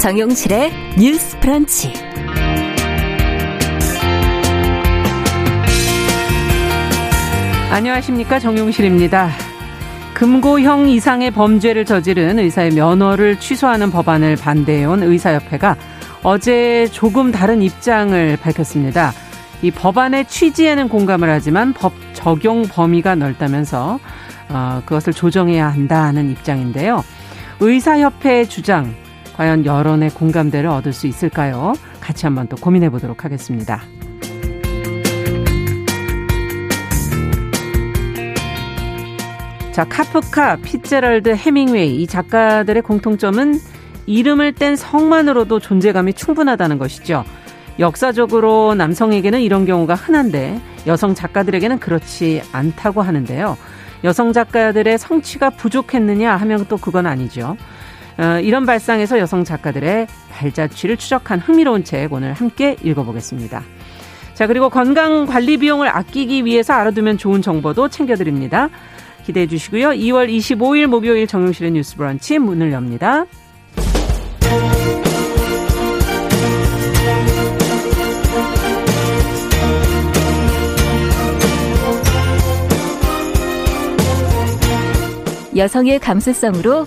정용실의 뉴스 프런치. 안녕하십니까. 정용실입니다. 금고형 이상의 범죄를 저지른 의사의 면허를 취소하는 법안을 반대해온 의사협회가 어제 조금 다른 입장을 밝혔습니다. 이 법안의 취지에는 공감을 하지만 법 적용 범위가 넓다면서 어, 그것을 조정해야 한다는 입장인데요. 의사협회의 주장 과연 여론의 공감대를 얻을 수 있을까요? 같이 한번 또 고민해 보도록 하겠습니다. 자, 카프카, 피제럴드, 해밍웨이 이 작가들의 공통점은 이름을 뗀 성만으로도 존재감이 충분하다는 것이죠. 역사적으로 남성에게는 이런 경우가 흔한데 여성 작가들에게는 그렇지 않다고 하는데요. 여성 작가들의 성취가 부족했느냐 하면 또 그건 아니죠. 어, 이런 발상에서 여성 작가들의 발자취를 추적한 흥미로운 책 오늘 함께 읽어보겠습니다. 자, 그리고 건강 관리 비용을 아끼기 위해서 알아두면 좋은 정보도 챙겨드립니다. 기대해 주시고요. 2월 25일 목요일 정용실의 뉴스 브런치 문을 엽니다. 여성의 감수성으로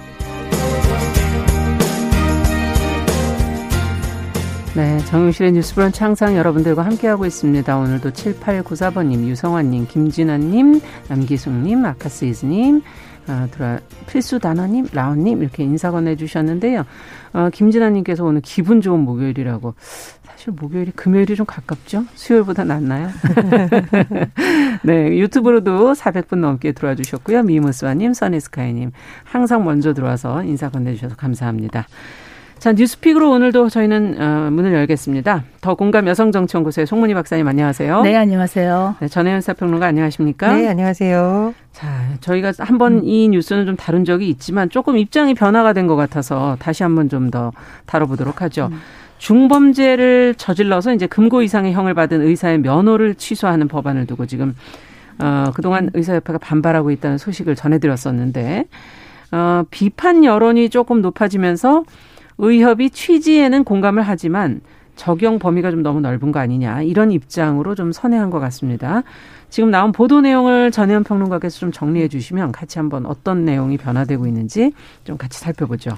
네, 정용실의 뉴스 브런치 항상 여러분들과 함께하고 있습니다. 오늘도 7894번님, 유성환님, 김진아님, 남기숙님, 아카스이즈님, 어, 들어 필수 단어님, 라온님 이렇게 인사 건네주셨는데요. 어, 김진아님께서 오늘 기분 좋은 목요일이라고. 사실 목요일이 금요일이 좀 가깝죠? 수요일보다 낫나요? 네, 유튜브로도 400분 넘게 들어와 주셨고요. 미무스와님, 써니스카이님 항상 먼저 들어와서 인사 건네주셔서 감사합니다. 자, 뉴스픽으로 오늘도 저희는 어, 문을 열겠습니다. 더 공감 여성정치연구소의 송문희 박사님 안녕하세요. 네, 안녕하세요. 네, 전혜연 사평론가 안녕하십니까? 네, 안녕하세요. 자, 저희가 한번 이 뉴스는 좀 다룬 적이 있지만 조금 입장이 변화가 된 것 같아서 다시 한번 좀 더 다뤄보도록 하죠. 음. 중범죄를 저질러서 이제 금고 이상의 형을 받은 의사의 면허를 취소하는 법안을 두고 지금 어, 그동안 의사협회가 반발하고 있다는 소식을 전해드렸었는데 어, 비판 여론이 조금 높아지면서 의협이 취지에는 공감을 하지만 적용 범위가 좀 너무 넓은 거 아니냐 이런 입장으로 좀 선회한 것 같습니다. 지금 나온 보도 내용을 전혜연 평론가께서 좀 정리해 주시면 같이 한번 어떤 내용이 변화되고 있는지 좀 같이 살펴보죠.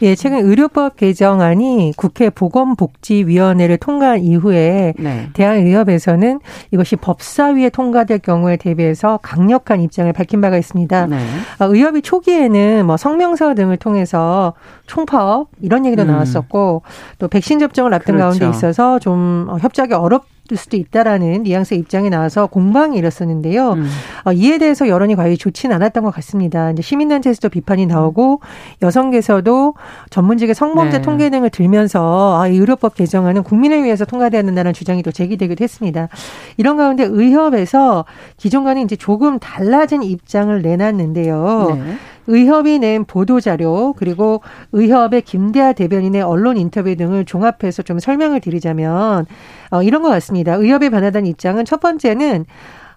예, 최근 의료법 개정안이 국회 보건복지위원회를 통과한 이후에 네. 대한의협에서는 이것이 법사위에 통과될 경우에 대비해서 강력한 입장을 밝힌 바가 있습니다. 네. 아, 의협이 초기에는 뭐 성명서 등을 통해서 총파업 이런 얘기도 음. 나왔었고 또 백신 접종을 앞둔 그렇죠. 가운데 있어서 좀 협작이 어렵 수도 있다라는 뉘앙스의 입장이 나와서 공방이 일었었는데요. 음. 어, 이에 대해서 여론이 과연 좋지는 않았던 것 같습니다. 이제 시민단체에서도 비판이 나오고 여성계에서도 전문직의 성범죄 네. 통계 등을 들면서 아, 이 의료법 개정안은 국민을 위해서 통과돼야 된다는 주장이 또 제기되기도 했습니다. 이런 가운데 의협에서 기존과는 이제 조금 달라진 입장을 내놨는데요. 네. 의협이 낸 보도 자료 그리고 의협의 김대하 대변인의 언론 인터뷰 등을 종합해서 좀 설명을 드리자면 어, 이런 것 같습니다. 의협에 반하다는 입장은 첫 번째는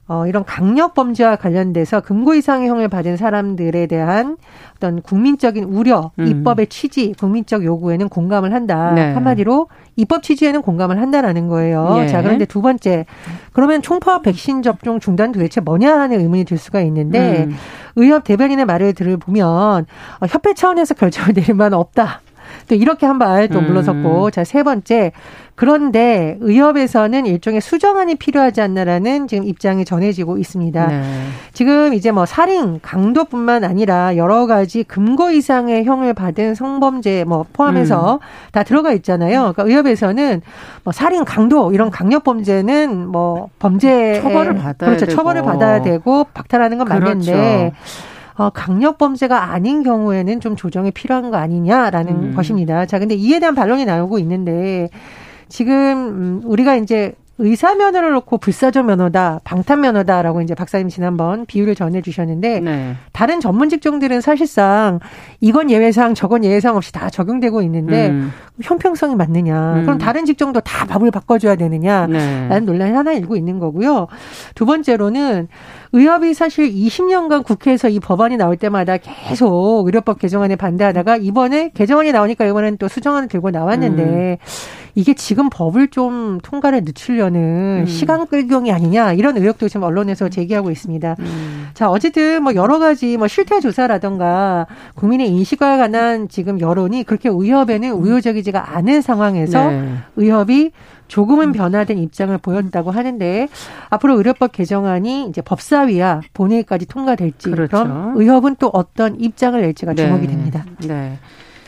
어, 이런 강력 범죄와 관련돼서 금고 이상형을 받은 사람들에 대한 어떤 국민적인 우려, 음. 입법의 취지, 국민적 요구에는 공감을 한다. 네. 한마디로 입법 취지에는 공감을 한다라는 거예요. 예. 자, 그런데 두 번째, 그러면 총파업 백신 접종 중단 도대체 뭐냐라는 의문이 들 수가 있는데 음. 의협 대변인의 말을 들어보면 어, 협회 차원에서 결정을 내릴 만은 없다. 또 이렇게 한 발 또 물러섰고 음. 자세 번째 그런데 의협에서는 일종의 수정안이 필요하지 않나라는 지금 입장이 전해지고 있습니다. 네. 지금 이제 뭐 살인 강도뿐만 아니라 여러 가지 금고 이상의 형을 받은 성범죄 뭐 포함해서 음. 다 들어가 있잖아요. 그러니까 의협에서는 뭐 살인 강도 이런 강력 범죄는 뭐 범죄 처벌을 받아야 그렇죠. 되고. 처벌을 받아야 되고 박탈하는 건 맞는데 그렇죠. 어, 강력 범죄가 아닌 경우에는 좀 조정이 필요한 거 아니냐라는 음. 것입니다. 자, 근데 이에 대한 반론이 나오고 있는데 지금 음, 우리가 이제 의사 면허를 놓고 불사조 면허다, 방탄 면허다라고 이제 박사님 지난번 비유를 전해 주셨는데 네. 다른 전문 직종들은 사실상 이건 예외상 저건 예외상 없이 다 적용되고 있는데 음. 형평성이 맞느냐? 음. 그럼 다른 직종도 다 법을 바꿔줘야 되느냐라는 네. 논란이 하나 일고 있는 거고요. 두 번째로는 의협이 사실 20년간 국회에서 이 법안이 나올 때마다 계속 의료법 개정안에 반대하다가 이번에 개정안이 나오니까 이번엔 또 수정안을 들고 나왔는데 음. 이게 지금 법을 좀 통과를 늦추려는 음. 시간 끌경이 아니냐 이런 의혹도 지금 언론에서 제기하고 있습니다. 음. 자 어쨌든 뭐 여러 가지 뭐 실태 조사라던가 국민의 인식과 관한 지금 여론이 그렇게 의협에는 우호적이지가 않은 상황에서 네. 의협이 조금은 변화된 입장을 보였다고 하는데 앞으로 의료법 개정안이 이제 법사위와 본회의까지 통과될지 그렇죠. 그럼 의협은 또 어떤 입장을 낼지가 네. 주목이 됩니다. 네.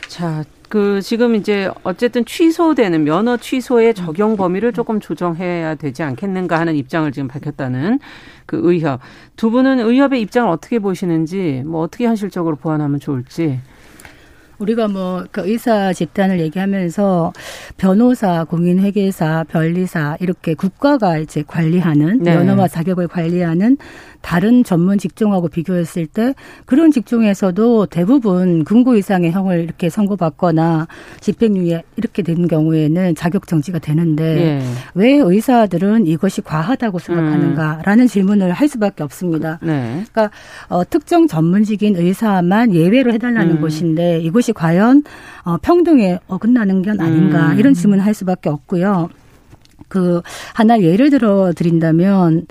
자, 그 지금 이제 어쨌든 취소되는 면허 취소의 적용 범위를 조금 조정해야 되지 않겠는가 하는 입장을 지금 밝혔다는 그 의협. 두 분은 의협의 입장을 어떻게 보시는지 뭐 어떻게 현실적으로 보완하면 좋을지 우리가 뭐 그 의사 집단을 얘기하면서 변호사, 공인회계사, 변리사 이렇게 국가가 이제 관리하는 네. 면허와 자격을 관리하는 다른 전문 직종하고 비교했을 때 그런 직종에서도 대부분 금고 이상의 형을 이렇게 선고받거나 집행유예 이렇게 된 경우에는 자격 정지가 되는데 예. 왜 의사들은 이것이 과하다고 생각하는가라는 음. 질문을 할 수밖에 없습니다. 네. 그러니까 어, 특정 전문직인 의사만 예외로 해달라는 음. 것인데 이것이 과연 어, 평등에 어긋나는 게 아닌가 음. 이런 질문을 할 수밖에 없고요. 그 하나 예를 들어 드린다면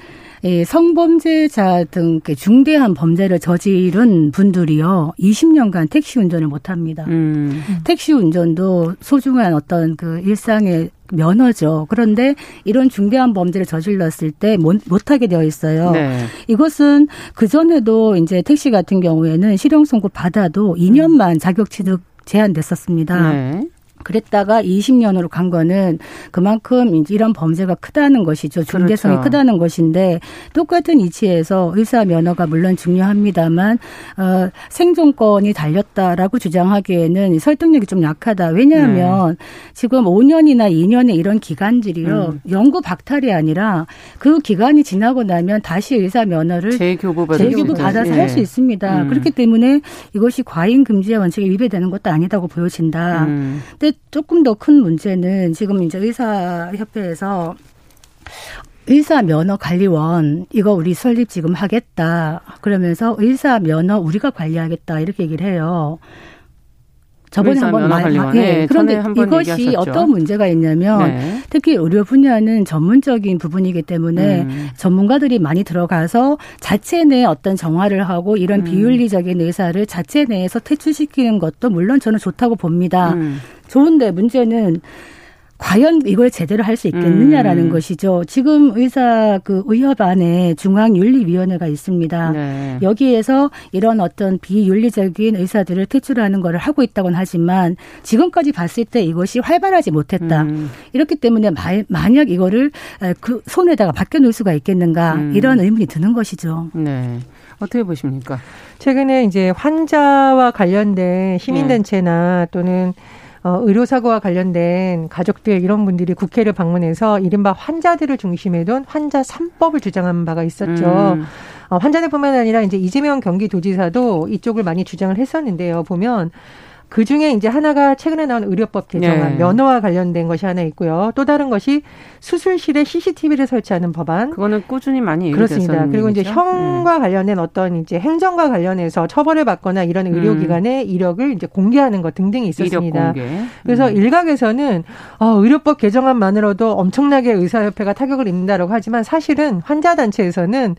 예, 성범죄자 등 중대한 범죄를 저지른 분들이요, 20년간 택시 운전을 못 합니다. 음. 택시 운전도 소중한 어떤 그 일상의 면허죠. 그런데 이런 중대한 범죄를 저질렀을 때 못, 못하게 되어 있어요. 네. 이것은 그전에도 이제 택시 같은 경우에는 실형 선고 받아도 2년만 자격 취득 제한됐었습니다. 네. 그랬다가 20년으로 간 거는 그만큼 이런 범죄가 크다는 것이죠. 중대성이 그렇죠. 크다는 것인데 똑같은 이치에서 의사 면허가 물론 중요합니다만 어, 생존권이 달렸다라고 주장하기에는 설득력이 좀 약하다. 왜냐하면 네. 지금 5년이나 2년의 이런 기간들이요. 음. 연구 박탈이 아니라 그 기간이 지나고 나면 다시 의사 면허를 재교부, 재교부 받아서 네. 할수 있습니다. 음. 그렇기 때문에 이것이 과잉 금지의 원칙에 위배되는 것도 아니다고 보여진다. 음. 근데 조금 더 큰 문제는 지금 이제 의사협회에서 의사 면허 관리원 이거 우리 설립 지금 하겠다. 그러면서 의사 면허 우리가 관리하겠다 이렇게 얘기를 해요. 저번에 한번 말, 예. 네, 그런데 이것이 얘기하셨죠. 어떤 문제가 있냐면 네. 특히 의료 분야는 전문적인 부분이기 때문에 음. 전문가들이 많이 들어가서 자체 내 어떤 정화를 하고 이런 음. 비윤리적인 의사를 자체 내에서 퇴출시키는 것도 물론 저는 좋다고 봅니다. 음. 좋은데 문제는 과연 이걸 제대로 할 수 있겠느냐라는 음. 것이죠. 지금 의사 그 의협 안에 중앙윤리위원회가 있습니다. 네. 여기에서 이런 어떤 비윤리적인 의사들을 퇴출하는 것을 하고 있다고는 하지만 지금까지 봤을 때 이것이 활발하지 못했다. 음. 이렇기 때문에 만약 이거를 그 손에다가 맡겨놓을 수가 있겠는가 음. 이런 의문이 드는 것이죠. 네. 어떻게 보십니까? 최근에 이제 환자와 관련된 시민단체나 네. 또는 어, 의료사고와 관련된 가족들 이런 분들이 국회를 방문해서 이른바 환자들을 중심에 둔 환자 3법을 주장한 바가 있었죠. 음. 어, 환자들뿐만 아니라 이제 이재명 경기도지사도 이쪽을 많이 주장을 했었는데요. 보면 그 중에 이제 하나가 최근에 나온 의료법 개정안, 네. 면허와 관련된 것이 하나 있고요. 또 다른 것이 수술실에 CCTV를 설치하는 법안. 그거는 꾸준히 많이 그렇습니다. 그리고 이제 형과 네. 관련된 어떤 이제 행정과 관련해서 처벌을 받거나 이런 의료기관의 음. 이력을 이제 공개하는 것 등등이 있었습니다. 그래서 음. 일각에서는 어, 의료법 개정안만으로도 엄청나게 의사협회가 타격을 입는다라고 하지만 사실은 환자 단체에서는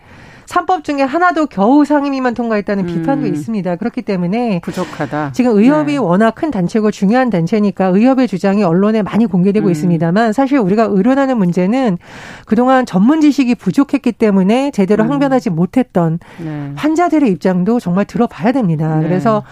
3법 중에 하나도 겨우 상임위만 통과했다는 음. 비판도 있습니다. 그렇기 때문에 부족하다. 지금 의협이 네. 워낙 큰 단체고 중요한 단체니까 의협의 주장이 언론에 많이 공개되고 음. 있습니다만 사실 우리가 의론하는 문제는 그동안 전문 지식이 부족했기 때문에 제대로 음. 항변하지 못했던 네. 환자들의 입장도 정말 들어봐야 됩니다. 네. 그래서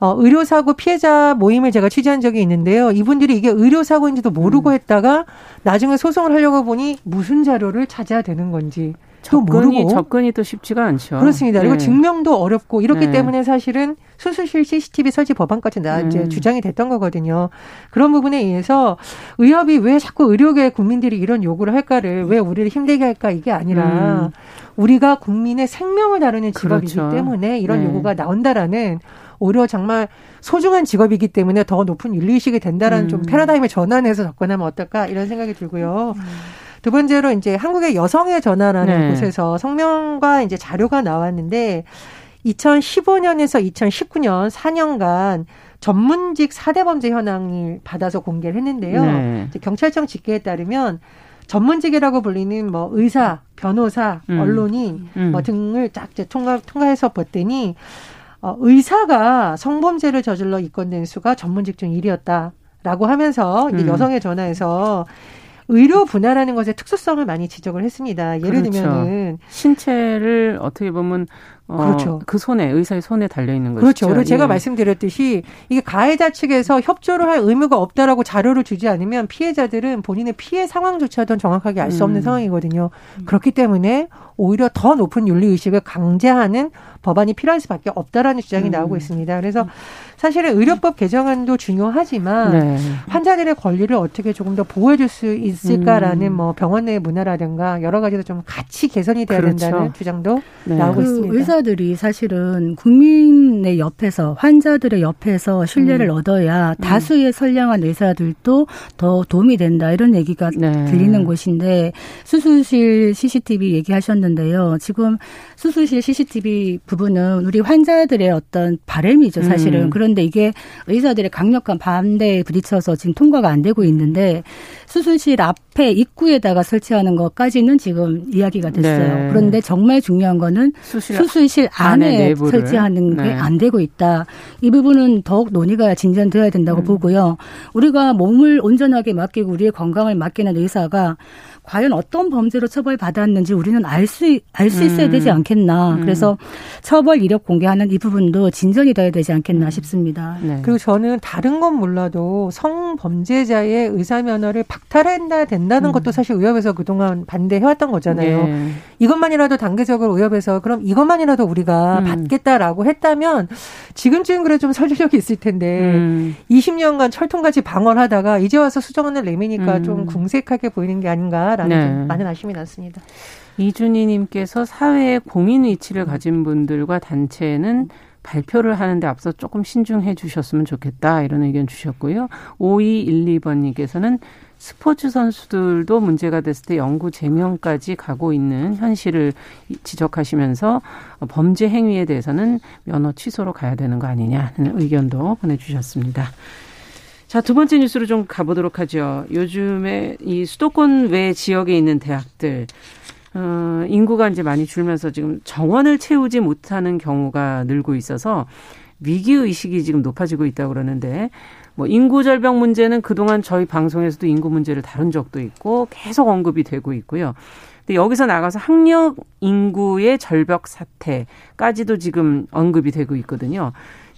어, 의료사고 피해자 모임을 제가 취재한 적이 있는데요. 이분들이 이게 의료사고인지도 모르고 음. 했다가 나중에 소송을 하려고 보니 무슨 자료를 찾아야 되는 건지 또 모르고 접근이 또 쉽지가 않죠. 그렇습니다. 그리고 네. 증명도 어렵고 이렇기 네. 때문에 사실은 수술실 CCTV 설치 법안까지 나 이제 음. 주장이 됐던 거거든요. 그런 부분에 의해서 의협이 왜 자꾸 의료계 국민들이 이런 요구를 할까를 왜 우리를 힘들게 할까 이게 아니라 음. 우리가 국민의 생명을 다루는 직업이기 그렇죠. 때문에 이런 네. 요구가 나온다라는 오히려 정말 소중한 직업이기 때문에 더 높은 윤리의식이 된다라는 음. 좀 패러다임의 전환해서 접근하면 어떨까 이런 생각이 들고요. 음. 두 번째로 이제 한국의 여성의 전화라는 네. 곳에서 성명과 이제 자료가 나왔는데 2015년에서 2019년 4년간 전문직 사대 범죄 현황을 받아서 공개를 했는데요. 네. 경찰청 집계에 따르면 전문직이라고 불리는 뭐 의사, 변호사, 음. 언론인 음. 뭐 등을 쫙 통과 통과해서 봤더니 어, 의사가 성범죄를 저질러 입건된 수가 전문직 중 1위였다라고 하면서 이제 음. 여성의 전화에서 의료 분야라는 것의 특수성을 많이 지적을 했습니다. 예를 그렇죠. 들면은 신체를 어떻게 보면 어, 그렇죠. 그 손에 의사의 손에 달려 있는 거죠. 그렇죠. 그리고 제가 예. 말씀드렸듯이 이게 가해자 측에서 협조를 할 의무가 없다라고 자료를 주지 않으면 피해자들은 본인의 피해 상황조차도 정확하게 알 수 없는 음. 상황이거든요. 그렇기 때문에 오히려 더 높은 윤리 의식을 강제하는 법안이 필요할 수밖에 없다라는 주장이 음. 나오고 있습니다. 그래서 사실은 의료법 개정안도 중요하지만 네. 환자들의 권리를 어떻게 조금 더 보호해줄 수 있을까라는 음. 뭐 병원 내 문화라든가 여러 가지로 좀 같이 개선이 돼야 그렇죠. 된다는 주장도 네. 나오고 그 있습니다. 의사들이 사실은 국민의 옆에서 환자들의 옆에서 신뢰를 음. 얻어야 음. 다수의 선량한 의사들도 더 도움이 된다 이런 얘기가 네. 들리는 곳인데 수술실 CCTV 얘기하셨는데요. 지금 수술실 CCTV 부분은 우리 환자들의 어떤 바램이죠 사실은 음. 그런 그런데 이게 의사들의 강력한 반대에 부딪혀서 지금 통과가 안 되고 있는데 수술실 앞에 입구에다가 설치하는 것까지는 지금 이야기가 됐어요. 네. 그런데 정말 중요한 거는 수술, 수술실 안에, 안에 설치하는 네. 게안 되고 있다. 이 부분은 더욱 논의가 진전돼야 된다고 음. 보고요. 우리가 몸을 온전하게 맡기고 우리의 건강을 맡기는 의사가 과연 어떤 범죄로 처벌받았는지 우리는 알 수 알수 있어야 되지 음. 않겠나. 음. 그래서 처벌 이력 공개하는 이 부분도 진전이 돼야 되지 않겠나 싶습니다. 네. 그리고 저는 다른 건 몰라도 성범죄자의 의사 면허를 박탈해야 된다는 음. 것도 사실 의협에서 그동안 반대해왔던 거잖아요. 네. 이것만이라도 단계적으로 의협에서 그럼 이것만이라도 우리가 음. 받겠다라고 했다면 지금쯤 그래 좀 설득력이 있을 텐데 음. 20년간 철통같이 방어하다가 이제 와서 수정안을 내미니까 음. 좀 궁색하게 보이는 게 아닌가. 않나라는 네. 많은 아쉬움이 났습니다. 이준희님께서 사회의 공인 위치를 가진 분들과 단체는 발표를 하는데 앞서 조금 신중해 주셨으면 좋겠다 이런 의견 주셨고요. 5212번님께서는 스포츠 선수들도 문제가 됐을 때 영구 제명까지 가고 있는 현실을 지적하시면서 범죄 행위에 대해서는 면허 취소로 가야 되는 거 아니냐는 의견도 보내주셨습니다. 자, 두 번째 뉴스로 좀 가보도록 하죠. 요즘에 이 수도권 외 지역에 있는 대학들, 어, 인구가 이제 많이 줄면서 지금 정원을 채우지 못하는 경우가 늘고 있어서 위기의식이 지금 높아지고 있다고 그러는데, 뭐 인구 절벽 문제는 그동안 저희 방송에서도 인구 문제를 다룬 적도 있고 계속 언급이 되고 있고요. 근데 여기서 나가서 학력 인구의 절벽 사태까지도 지금 언급이 되고 있거든요.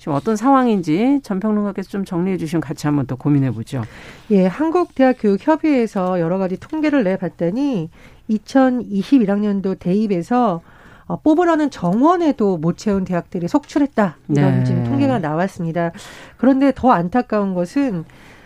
지금 어떤 상황인지 전 평론가께서 좀 정리해 주시면 같이 한번 또 고민해 보죠. 예, 한국대학교육협의회에서 여러 가지 통계를 내봤더니 2021학년도 대입에서 어, 뽑으라는 정원에도 못 채운 대학들이 속출했다. 이런 네. 지금 통계가 나왔습니다. 그런데 더 안타까운 것은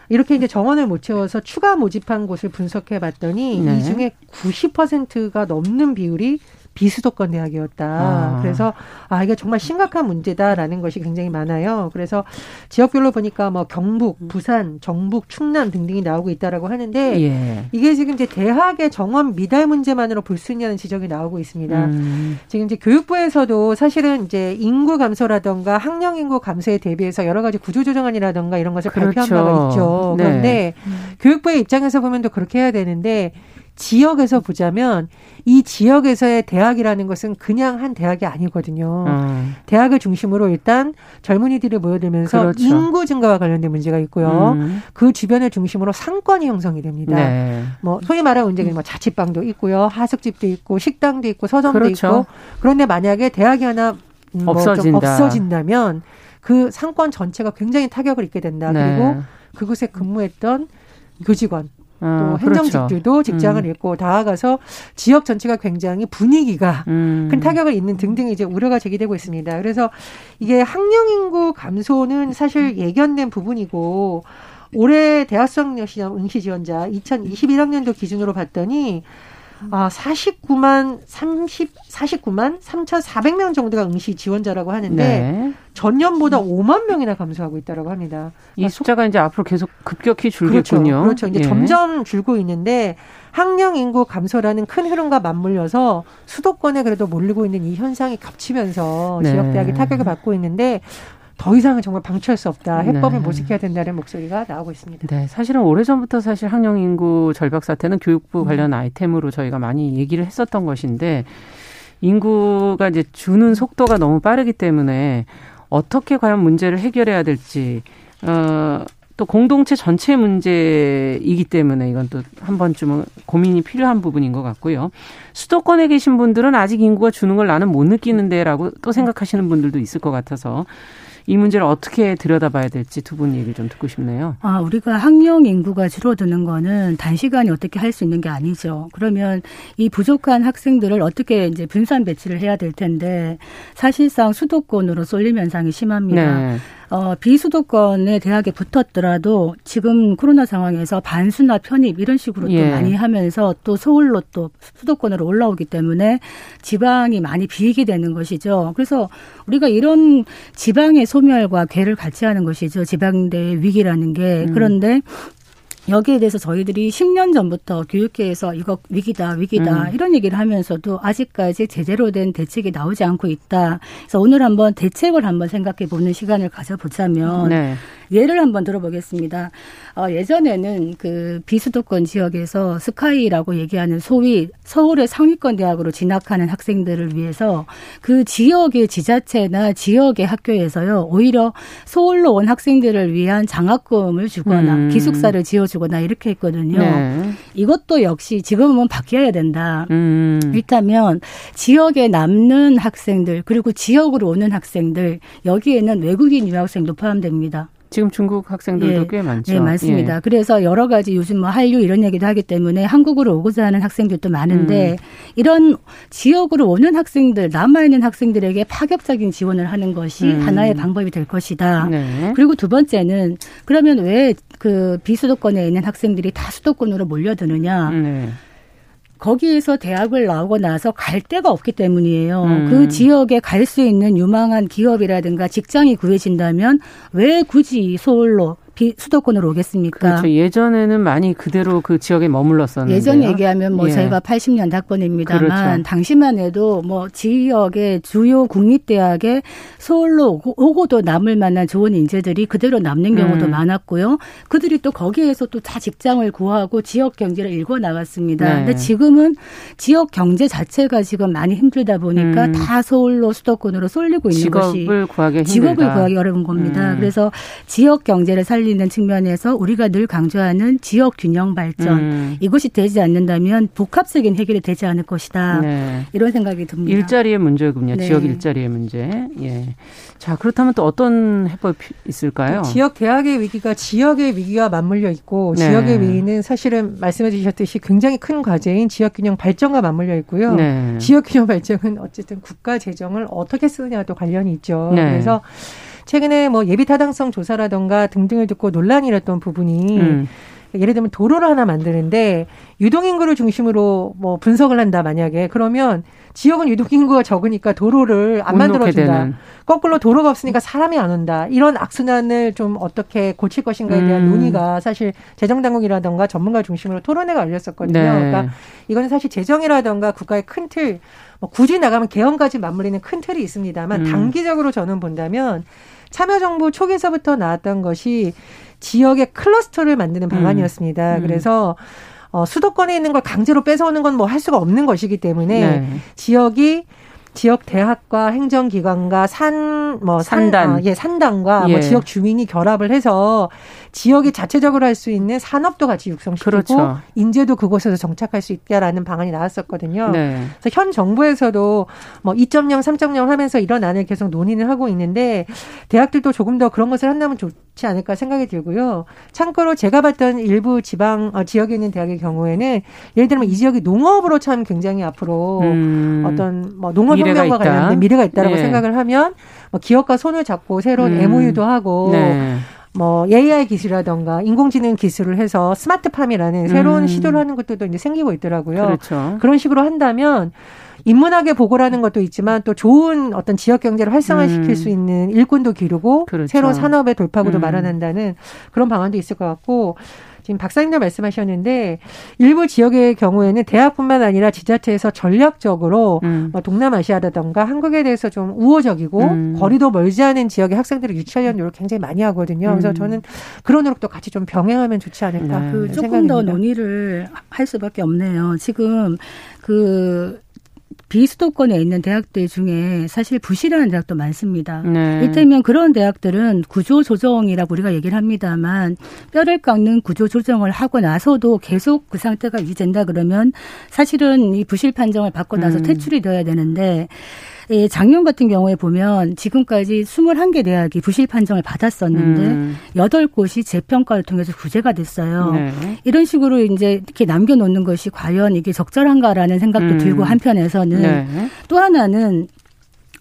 이렇게 이제 정원을 못 채워서 추가 모집한 곳을 분석해 봤더니 네. 이 중에 90%가 넘는 비율이 비수도권 대학이었다. 아. 그래서 아 이게 정말 심각한 문제다라는 것이 굉장히 많아요. 그래서 지역별로 보니까 뭐 경북, 부산, 정북, 충남 등등이 나오고 있다라고 하는데 예. 이게 지금 이제 대학의 정원 미달 문제만으로 볼 수 있냐는 지적이 나오고 있습니다. 음. 지금 이제 교육부에서도 사실은 이제 인구 감소라던가 학령 인구 감소에 대비해서 여러 가지 구조조정안이라던가 이런 것을 그렇죠. 발표한 바가 있죠. 네. 그런데 음. 교육부의 입장에서 보면 또 그렇게 해야 되는데 지역에서 보자면 이 지역에서의 대학이라는 것은 그냥 한 대학이 아니거든요. 음. 대학을 중심으로 일단 젊은이들이 모여들면서 그렇죠. 인구 증가와 관련된 문제가 있고요. 음. 그 주변을 중심으로 상권이 형성이 됩니다. 네. 뭐 소위 말하는 문제는 뭐 자취방도 있고요, 하숙집도 있고, 식당도 있고, 서점도 그렇죠. 있고. 그런데 만약에 대학이 하나 음, 없어진다. 없어진다면 그 상권 전체가 굉장히 타격을 입게 된다. 네. 그리고 그곳에 근무했던 교직원 어, 또 행정직들도 그렇죠. 직장을 음. 잃고 나아가서 지역 전체가 굉장히 분위기가 음. 큰 타격을 입는 등등 이제 우려가 제기되고 있습니다. 그래서 이게 학령 인구 감소는 사실 예견된 부분이고 올해 대학생 시험 응시 지원자 2021학년도 기준으로 봤더니 아, 49만 30 49만 3,400명 정도가 응시 지원자라고 하는데 네. 전년보다 5만 명이나 감소하고 있다라고 합니다. 이 그러니까 숫자가 이제 앞으로 계속 급격히 줄겠군요. 그렇죠. 그렇죠. 이제 예. 점점 줄고 있는데 학령 인구 감소라는 큰 흐름과 맞물려서 수도권에 그래도 몰리고 있는 이 현상이 겹치면서 네. 지역 대학이 타격을 받고 있는데 더 이상은 정말 방치할 수 없다. 해법을 네. 모색해야 된다는 목소리가 나오고 있습니다. 네, 사실은 오래전부터 사실 학령 인구 절벽 사태는 교육부 음. 관련 아이템으로 저희가 많이 얘기를 했었던 것인데 인구가 이제 주는 속도가 너무 빠르기 때문에 어떻게 과연 문제를 해결해야 될지 어, 또 공동체 전체 문제이기 때문에 이건 또 한 번쯤은 고민이 필요한 부분인 것 같고요. 수도권에 계신 분들은 아직 인구가 주는 걸 나는 못 느끼는데라고 또 생각하시는 분들도 있을 것 같아서 이 문제를 어떻게 들여다봐야 될지 두 분 얘기 좀 듣고 싶네요. 아, 우리가 학령 인구가 줄어드는 거는 단시간에 어떻게 할 수 있는 게 아니죠. 그러면 이 부족한 학생들을 어떻게 이제 분산 배치를 해야 될 텐데 사실상 수도권으로 쏠림 현상이 심합니다. 네. 어, 비수도권의 대학에 붙었더라도 지금 코로나 상황에서 반수나 편입 이런 식으로 예. 또 많이 하면서 또 서울로 또 수도권으로 올라오기 때문에 지방이 많이 비이게 되는 것이죠. 그래서 우리가 이런 지방의 소멸과 괴를 같이 하는 것이죠. 지방대 위기라는 게. 음. 그런데 여기에 대해서 저희들이 10년 전부터 교육계에서 이거 위기다, 위기다 음. 이런 얘기를 하면서도 아직까지 제대로 된 대책이 나오지 않고 있다. 그래서 오늘 한번 대책을 한번 생각해 보는 시간을 가져보자면 네. 예를 한번 들어보겠습니다. 어, 예전에는 그 비수도권 지역에서 스카이라고 얘기하는 소위 서울의 상위권 대학으로 진학하는 학생들을 위해서 그 지역의 지자체나 지역의 학교에서요 오히려 서울로 온 학생들을 위한 장학금을 주거나 음. 기숙사를 지어주 거나 이렇게 했거든요. 네. 이것도 역시 지금은 바뀌어야 된다. 음. 일단면 지역에 남는 학생들 그리고 지역으로 오는 학생들 여기에는 외국인 유학생도 포함됩니다. 지금 중국 학생들도 예, 꽤 많죠. 네, 많습니다. 예. 그래서 여러 가지 요즘 뭐 한류 이런 얘기도 하기 때문에 한국으로 오고자 하는 학생들도 많은데 음. 이런 지역으로 오는 학생들 남아 있는 학생들에게 파격적인 지원을 하는 것이 음. 하나의 방법이 될 것이다. 네. 그리고 두 번째는 그러면 왜 그 비수도권에 있는 학생들이 다 수도권으로 몰려드느냐? 네. 거기에서 대학을 나오고 나서 갈 데가 없기 때문이에요. 음. 그 지역에 갈 수 있는 유망한 기업이라든가 직장이 구해진다면 왜 굳이 서울로 수도권으로 오겠습니까? 그렇죠. 예전에는 많이 그대로 그 지역에 머물렀었는데 예전 얘기하면 뭐 예. 저희가 80년 학번입니다만 그렇죠. 당시만 해도 뭐 지역의 주요 국립대학에 서울로 오고도 남을 만한 좋은 인재들이 그대로 남는 경우도 음. 많았고요. 그들이 또 거기에서 또 다 직장을 구하고 지역 경제를 일궈 나갔습니다. 네. 근데 지금은 지역 경제 자체가 지금 많이 힘들다 보니까 음. 다 서울로 수도권으로 쏠리고 있는 직업을 것이 직업을 구하기 힘들다. 직업을 구하기 어려운 겁니다. 음. 그래서 지역 경제를 살리 있는 측면에서 우리가 늘 강조하는 지역 균형 발전 음. 이것이 되지 않는다면 복합적인 해결이 되지 않을 것이다. 네. 이런 생각이 듭니다. 일자리의 문제군요. 네. 지역 일자리의 문제. 예. 자 그렇다면 또 어떤 해법이 있을까요? 지역 대학의 위기가 지역의 위기가 맞물려 있고 네. 지역의 위기는 사실은 말씀해 주셨듯이 굉장히 큰 과제인 지역 균형 발전과 맞물려 있고요. 네. 지역 균형 발전은 어쨌든 국가 재정을 어떻게 쓰느냐도 관련이 있죠. 네. 그래서 최근에 뭐 예비 타당성 조사라던가 등등을 듣고 논란이 일었던 부분이 음. 예를 들면 도로를 하나 만드는데 유동인구를 중심으로 뭐 분석을 한다 만약에 그러면 지역은 유동인구가 적으니까 도로를 안 만들어준다. 거꾸로 도로가 없으니까 사람이 안 온다. 이런 악순환을 좀 어떻게 고칠 것인가에 대한 음. 논의가 사실 재정당국이라던가 전문가 중심으로 토론회가 열렸었거든요. 네. 그러니까 이거는 사실 재정이라던가 국가의 큰 틀, 뭐 굳이 나가면 개헌까지 맞물리는 큰 틀이 있습니다만 음. 단기적으로 저는 본다면 참여정부 초기에서부터 나왔던 것이 지역의 클러스터를 만드는 음. 방안이었습니다. 음. 그래서 어, 수도권에 있는 걸 강제로 뺏어오는 건 뭐 할 수가 없는 것이기 때문에 네. 지역이 지역 대학과 행정기관과 산 뭐 산단 산, 아, 예 산단과 뭐 예. 뭐 지역 주민이 결합을 해서 지역이 자체적으로 할 수 있는 산업도 같이 육성시키고 그렇죠. 인재도 그곳에서 정착할 수 있다라는 방안이 나왔었거든요. 네. 그래서 현 정부에서도 뭐 2.0, 3.0 하면서 이런 안을 계속 논의를 하고 있는데 대학들도 조금 더 그런 것을 한다면 좋. 좋지 않을까 생각이 들고요. 참고로 제가 봤던 일부 지방 어, 지역에 있는 대학의 경우에는 예를 들면 이 지역이 농업으로 참 굉장히 앞으로 음. 어떤 뭐 농업 혁명과 관련된 미래가 있다라고 네. 생각을 하면 뭐 기업과 손을 잡고 새로운 음. MOU도 하고 네. 뭐 AI 기술이라던가 인공지능 기술을 해서 스마트팜이라는 새로운 음. 시도를 하는 것들도 이제 생기고 있더라고요. 그렇죠. 그런 식으로 한다면 인문학의 보고라는 것도 있지만 또 좋은 어떤 지역 경제를 활성화시킬 음. 수 있는 일꾼도 기르고 그렇죠. 새로운 산업의 돌파구도 음. 마련한다는 그런 방안도 있을 것 같고 지금 박사님도 말씀하셨는데 일부 지역의 경우에는 대학뿐만 아니라 지자체에서 전략적으로 음. 뭐 동남아시아라던가 한국에 대해서 좀 우호적이고 음. 거리도 멀지 않은 지역의 학생들을 유치하려는 노력 굉장히 많이 하거든요. 그래서 음. 저는 그런 노력도 같이 좀 병행하면 좋지 않을까. 네. 그 조금 생각입니다. 더 논의를 할 수밖에 없네요. 지금 그 비수도권에 있는 대학들 중에 사실 부실한 대학도 많습니다. 네. 이를테면 그런 대학들은 구조 조정이라고 우리가 얘기를 합니다만 뼈를 깎는 구조 조정을 하고 나서도 계속 그 상태가 유지된다 그러면 사실은 이 부실 판정을 받고 나서 음. 퇴출이 되어야 되는데 예, 작년 같은 경우에 보면 지금까지 21개 대학이 부실 판정을 받았었는데 음. 8곳이 재평가를 통해서 구제가 됐어요. 네. 이런 식으로 이제 이렇게 남겨놓는 것이 과연 이게 적절한가라는 생각도 음. 들고 한편에서는 네. 또 하나는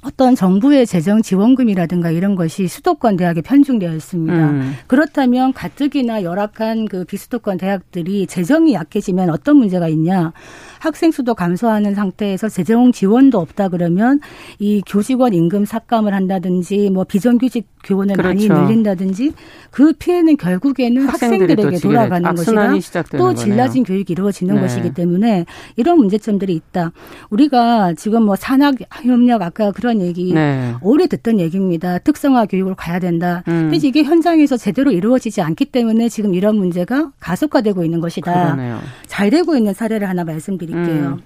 어떤 정부의 재정 지원금이라든가 이런 것이 수도권 대학에 편중되어 있습니다. 음. 그렇다면 가뜩이나 열악한 그 비수도권 대학들이 재정이 약해지면 어떤 문제가 있냐? 학생 수도 감소하는 상태에서 재정 지원도 없다 그러면 이 교직원 임금 삭감을 한다든지 뭐 비정규직 교원을 그렇죠. 많이 늘린다든지 그 피해는 결국에는 학생들에게 돌아가는 것이다. 또 질라진 교육이 이루어지는 네. 것이기 때문에 이런 문제점들이 있다. 우리가 지금 뭐 산학 협력 아까 그런 얘기 네. 오래 듣던 얘기입니다. 특성화 교육을 가야 된다. 음. 근데 이게 현장에서 제대로 이루어지지 않기 때문에 지금 이런 문제가 가속화되고 있는 것이다. 그러네요. 잘 되고 있는 사례를 하나 말씀드릴게요. 드릴게요. 음.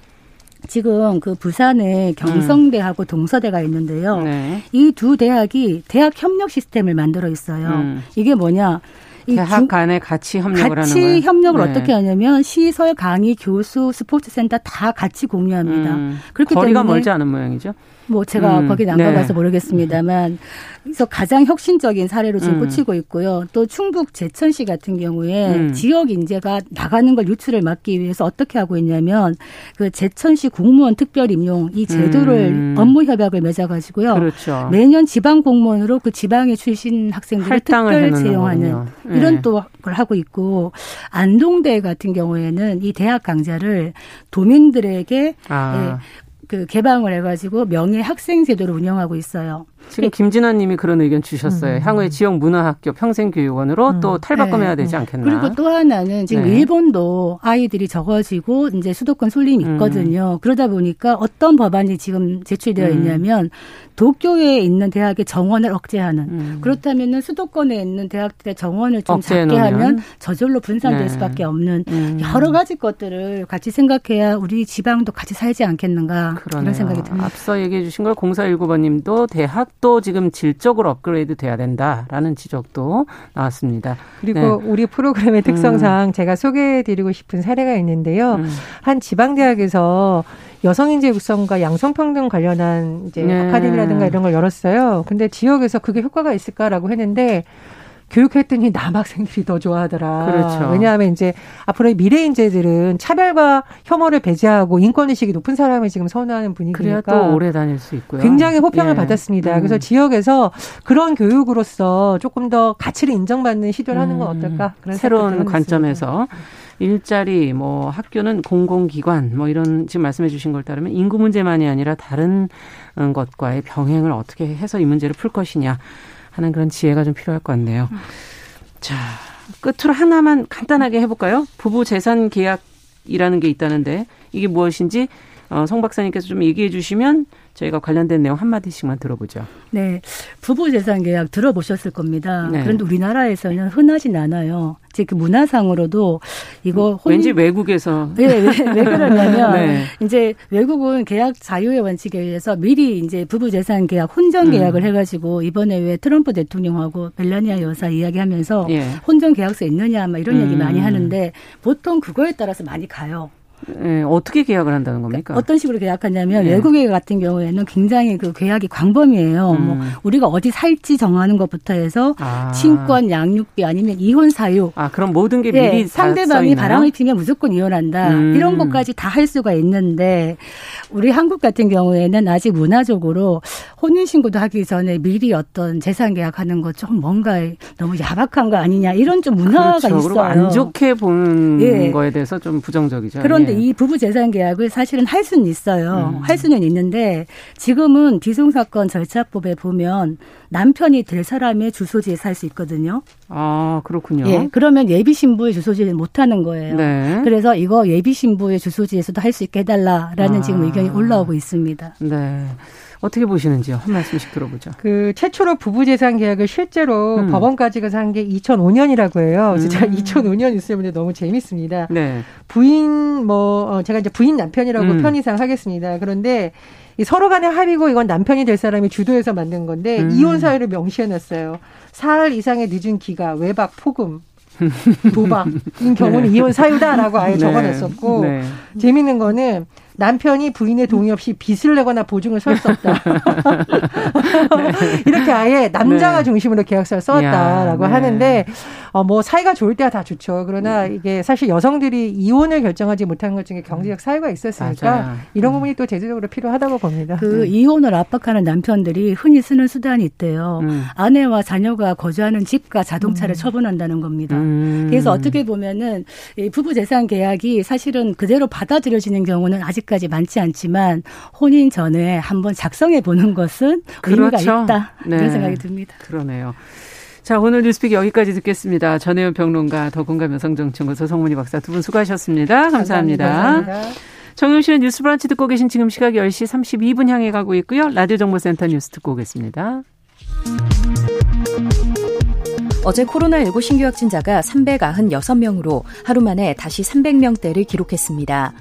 지금 그 부산에 경성대하고 음. 동서대가 있는데요. 네. 이두 대학이 대학 협력 시스템을 만들어 있어요. 음. 이게 뭐냐? 대학 간에 같이 협력을 같이 하는 같이 협력을 네. 어떻게 하냐면 시설, 강의, 교수, 스포츠 센터 다 같이 공유합니다. 음. 그렇기 거리가 때문에 멀지 않은 모양이죠. 뭐 제가 음, 거기 안 네. 가봐서 모르겠습니다만 그래서 가장 혁신적인 사례로 지금 음. 꽂히고 있고요. 또 충북 제천시 같은 경우에 음. 지역 인재가 나가는 걸 유출을 막기 위해서 어떻게 하고 있냐면 그 제천시 공무원 특별 임용 이 제도를 음. 업무 협약을 맺어 가지고요. 그렇죠. 매년 지방 공무원으로 그 지방에 출신 학생들을 특별 채용하는 네. 이런 또 걸 하고 있고 안동대 같은 경우에는 이 대학 강좌를 도민들에게 아. 예, 그 개방을 해가지고 명예 학생 제도를 운영하고 있어요. 지금 김진아 님이 그런 의견 주셨어요. 음. 향후에 지역 문화학교 평생교육원으로 음. 또 탈바꿈해야 네. 되지 않겠나. 그리고 또 하나는 지금 네. 일본도 아이들이 적어지고 이제 수도권 쏠림이 음. 있거든요. 음. 그러다 보니까 어떤 법안이 지금 제출되어 음. 있냐면 도쿄에 있는 대학의 정원을 억제하는 음. 그렇다면은 수도권에 있는 대학들의 정원을 좀 작게 놓으면. 하면 저절로 분산될 네. 수밖에 없는 여러 가지 것들을 같이 생각해야 우리 지방도 같이 살지 않겠는가. 이런 생각이 듭니다. 앞서 얘기해 주신 걸 0419번 님도 대학 또 지금 질적으로 업그레이드 돼야 된다라는 지적도 나왔습니다. 그리고 네. 우리 프로그램의 특성상 음. 제가 소개해드리고 싶은 사례가 있는데요. 음. 한 지방대학에서 여성인재 육성과 양성평등 관련한 이제 네. 아카데미라든가 이런 걸 열었어요. 근데 지역에서 그게 효과가 있을까라고 했는데 교육했더니 남학생들이 더 좋아하더라. 그렇죠. 왜냐하면 이제 앞으로의 미래 인재들은 차별과 혐오를 배제하고 인권 의식이 높은 사람을 지금 선호하는 분위기니까. 그래야 또 오래 다닐 수 있고요. 굉장히 호평을 예. 받았습니다. 음. 그래서 지역에서 그런 교육으로서 조금 더 가치를 인정받는 시도를 하는 건 음. 어떨까? 그런 새로운 관점에서. 일자리, 뭐 학교는 공공기관, 뭐 이런 지금 말씀해 주신 걸 따르면 인구 문제만이 아니라 다른 것과의 병행을 어떻게 해서 이 문제를 풀 것이냐. 하는 그런 지혜가 좀 필요할 것 같네요. 음. 자, 끝으로 하나만 간단하게 해볼까요? 부부 재산 계약이라는 게 있다는데 이게 무엇인지 어, 송 박사님께서 좀 얘기해 주시면 저희가 관련된 내용 한마디씩만 들어보죠. 네. 부부 재산 계약 들어보셨을 겁니다. 네. 그런데 우리나라에서는 흔하진 않아요. 즉, 그 문화상으로도 이거. 혼... 왠지 외국에서. 네, 왜, 왜 그러냐면, 네. 이제 외국은 계약 자유의 원칙에 의해서 미리 이제 부부 재산 계약, 혼전 계약을 음. 해가지고 이번에 왜 트럼프 대통령하고 멜라니아 여사 이야기하면서 예. 혼전 계약서 있느냐, 막 이런 음. 얘기 많이 하는데 보통 그거에 따라서 많이 가요. 네, 어떻게 계약을 한다는 겁니까? 그러니까 어떤 식으로 계약하냐면 네. 외국계 같은 경우에는 굉장히 그 계약이 광범위해요. 음. 뭐 우리가 어디 살지 정하는 것부터 해서 아. 친권, 양육비 아니면 이혼 사유. 아 그럼 모든 게 미리 네, 상대방이 바람을 피면 무조건 이혼한다. 음. 이런 것까지 다 할 수가 있는데 우리 한국 같은 경우에는 아직 문화적으로 혼인 신고도 하기 전에 미리 어떤 재산 계약하는 것 좀 뭔가 너무 야박한 거 아니냐 이런 좀 문화가 그렇죠. 있어요. 안 좋게 보는 예. 거에 대해서 좀 부정적이죠. 그런데 예. 이 부부 재산 계약을 사실은 할 수는 있어요. 음. 할 수는 있는데 지금은 비송 사건 절차법에 보면 남편이 될 사람의 주소지에 살 수 있거든요. 아 그렇군요. 예, 그러면 예비 신부의 주소지를 못 하는 거예요. 네. 그래서 이거 예비 신부의 주소지에서도 할 수 있게 해달라라는 아. 지금 의견이 올라오고 있습니다. 네. 어떻게 보시는지요? 한 말씀씩 들어보죠. 그 최초로 부부 재산 계약을 실제로 음. 법원까지 가서 한 게 2005년이라고 해요. 음. 제가 2005년 있으면 너무 재밌습니다. 네. 부인 뭐 어, 제가 이제 부인 남편이라고 음. 편의상 하겠습니다. 그런데 이 서로 간의 합의고 이건 남편이 될 사람이 주도해서 만든 건데 음. 이혼 사유를 명시해 놨어요. 사흘 이상의 늦은 기가, 외박, 폭음, 도박인 경우는 네. 이혼 사유다라고 아예 네. 적어놨었고 네. 재밌는 거는 남편이 부인의 동의 없이 빚을 내거나 보증을 설 수 없다. 네. 이렇게 아예 남자가 네. 중심으로 계약서를 써왔다라고 야, 네. 하는데 어, 뭐 사이가 좋을 때야 다 좋죠. 그러나 네. 이게 사실 여성들이 이혼을 결정하지 못한 것 중에 경제적 사유가 있었으니까 맞아요. 이런 음. 부분이 또 제도적으로 필요하다고 봅니다. 그 네. 이혼을 압박하는 남편들이 흔히 쓰는 수단이 있대요. 음. 아내와 자녀가 거주하는 집과 자동차를 음. 처분한다는 겁니다. 음. 그래서 어떻게 보면은 이 부부 재산 계약이 사실은 그대로 받아들여지는 경우는 아직 까지 많지 않지만 혼인 전에 한번 작성해 보는 것은 그렇죠. 의미가 있다. 네. 그런 생각이 듭니다. 그러네요. 자, 오늘 뉴스픽 여기까지 듣겠습니다. 전혜연 평론가, 더공감 여성정치연구소 성문희 박사 두 분 수고하셨습니다. 감사합니다. 감사합니다. 정용실의 뉴스 브런치 듣고 계신 지금 시각 10시 32분 향해 가고 있고요. 라디오 정보센터 뉴스 듣고 오겠습니다. 어제 코로나19 신규 확진자가 396명으로 하루 만에 다시 300명대를 기록했습니다.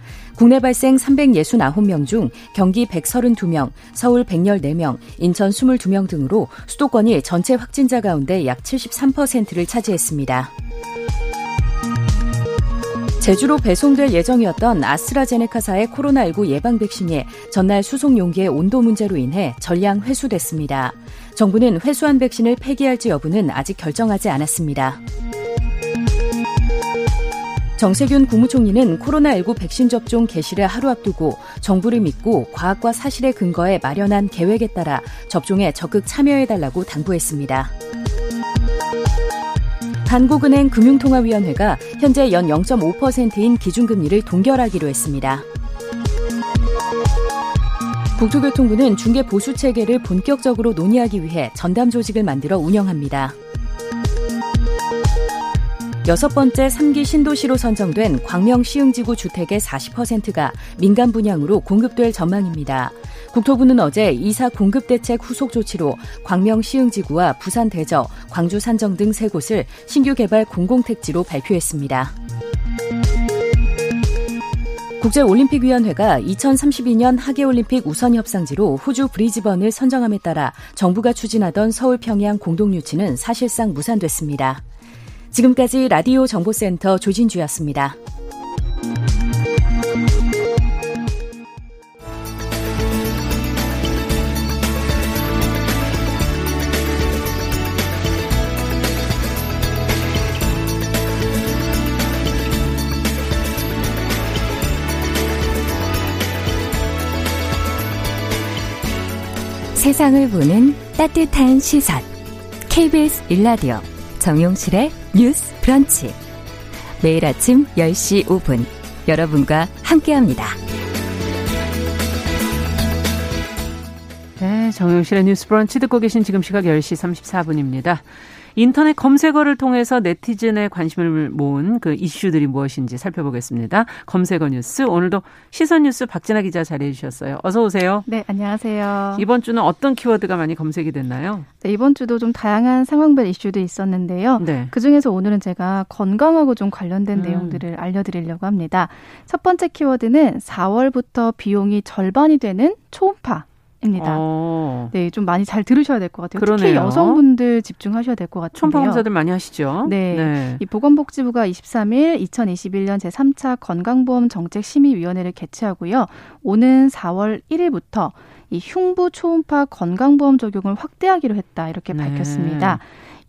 국내 발생 369명 중 경기 132명, 서울 114명, 인천 22명 등으로 수도권이 전체 확진자 가운데 약 73%를 차지했습니다. 제주로 배송될 예정이었던 아스트라제네카사의 코로나19 예방 백신이 전날 수송 용기의 온도 문제로 인해 전량 회수됐습니다. 정부는 회수한 백신을 폐기할지 여부는 아직 결정하지 않았습니다. 정세균 국무총리는 코로나19 백신 접종 개시를 하루 앞두고 정부를 믿고 과학과 사실에 근거해 마련한 계획에 따라 접종에 적극 참여해달라고 당부했습니다. 한국은행 금융통화위원회가 현재 연 0.5%인 기준금리를 동결하기로 했습니다. 국토교통부는 중개 보수 체계를 본격적으로 논의하기 위해 전담 조직을 만들어 운영합니다. 여섯 번째 3기 신도시로 선정된 광명 시흥지구 주택의 40%가 민간 분양으로 공급될 전망입니다. 국토부는 어제 이사 공급 대책 후속 조치로 광명 시흥지구와 부산 대저, 광주 산정 등 세 곳을 신규 개발 공공택지로 발표했습니다. 국제올림픽위원회가 2032년 하계올림픽 우선 협상지로 호주 브리즈번을 선정함에 따라 정부가 추진하던 서울 평양 공동유치는 사실상 무산됐습니다. 지금까지 라디오 정보센터 조진주였습니다. 세상을 보는 따뜻한 시선. KBS 일라디오 정용실의 뉴스 브런치. 매일 아침 10시 5분 여러분과 함께합니다. 네, 정용실의 뉴스 브런치 듣고 계신 지금 시각 10시 34분입니다. 인터넷 검색어를 통해서 네티즌의 관심을 모은 그 이슈들이 무엇인지 살펴보겠습니다. 검색어 뉴스 오늘도 시선 뉴스 박진아 기자 자리해 주셨어요. 어서 오세요. 네, 안녕하세요. 이번 주는 어떤 키워드가 많이 검색이 됐나요? 네, 이번 주도 좀 다양한 상황별 이슈도 있었는데요. 네. 그중에서 오늘은 제가 건강하고 좀 관련된 음. 내용들을 알려드리려고 합니다. 첫 번째 키워드는 4월부터 비용이 절반이 되는 초음파 입니다. 어. 네, 좀 많이 잘 들으셔야 될 것 같아요. 그러네요. 특히 여성분들 집중하셔야 될 것 같아요. 초음파 검사들 많이 하시죠? 네. 네. 이 보건복지부가 23일 2021년 제3차 건강보험 정책 심의위원회를 개최하고요. 오는 4월 1일부터 이 흉부 초음파 건강보험 적용을 확대하기로 했다 이렇게 네. 밝혔습니다.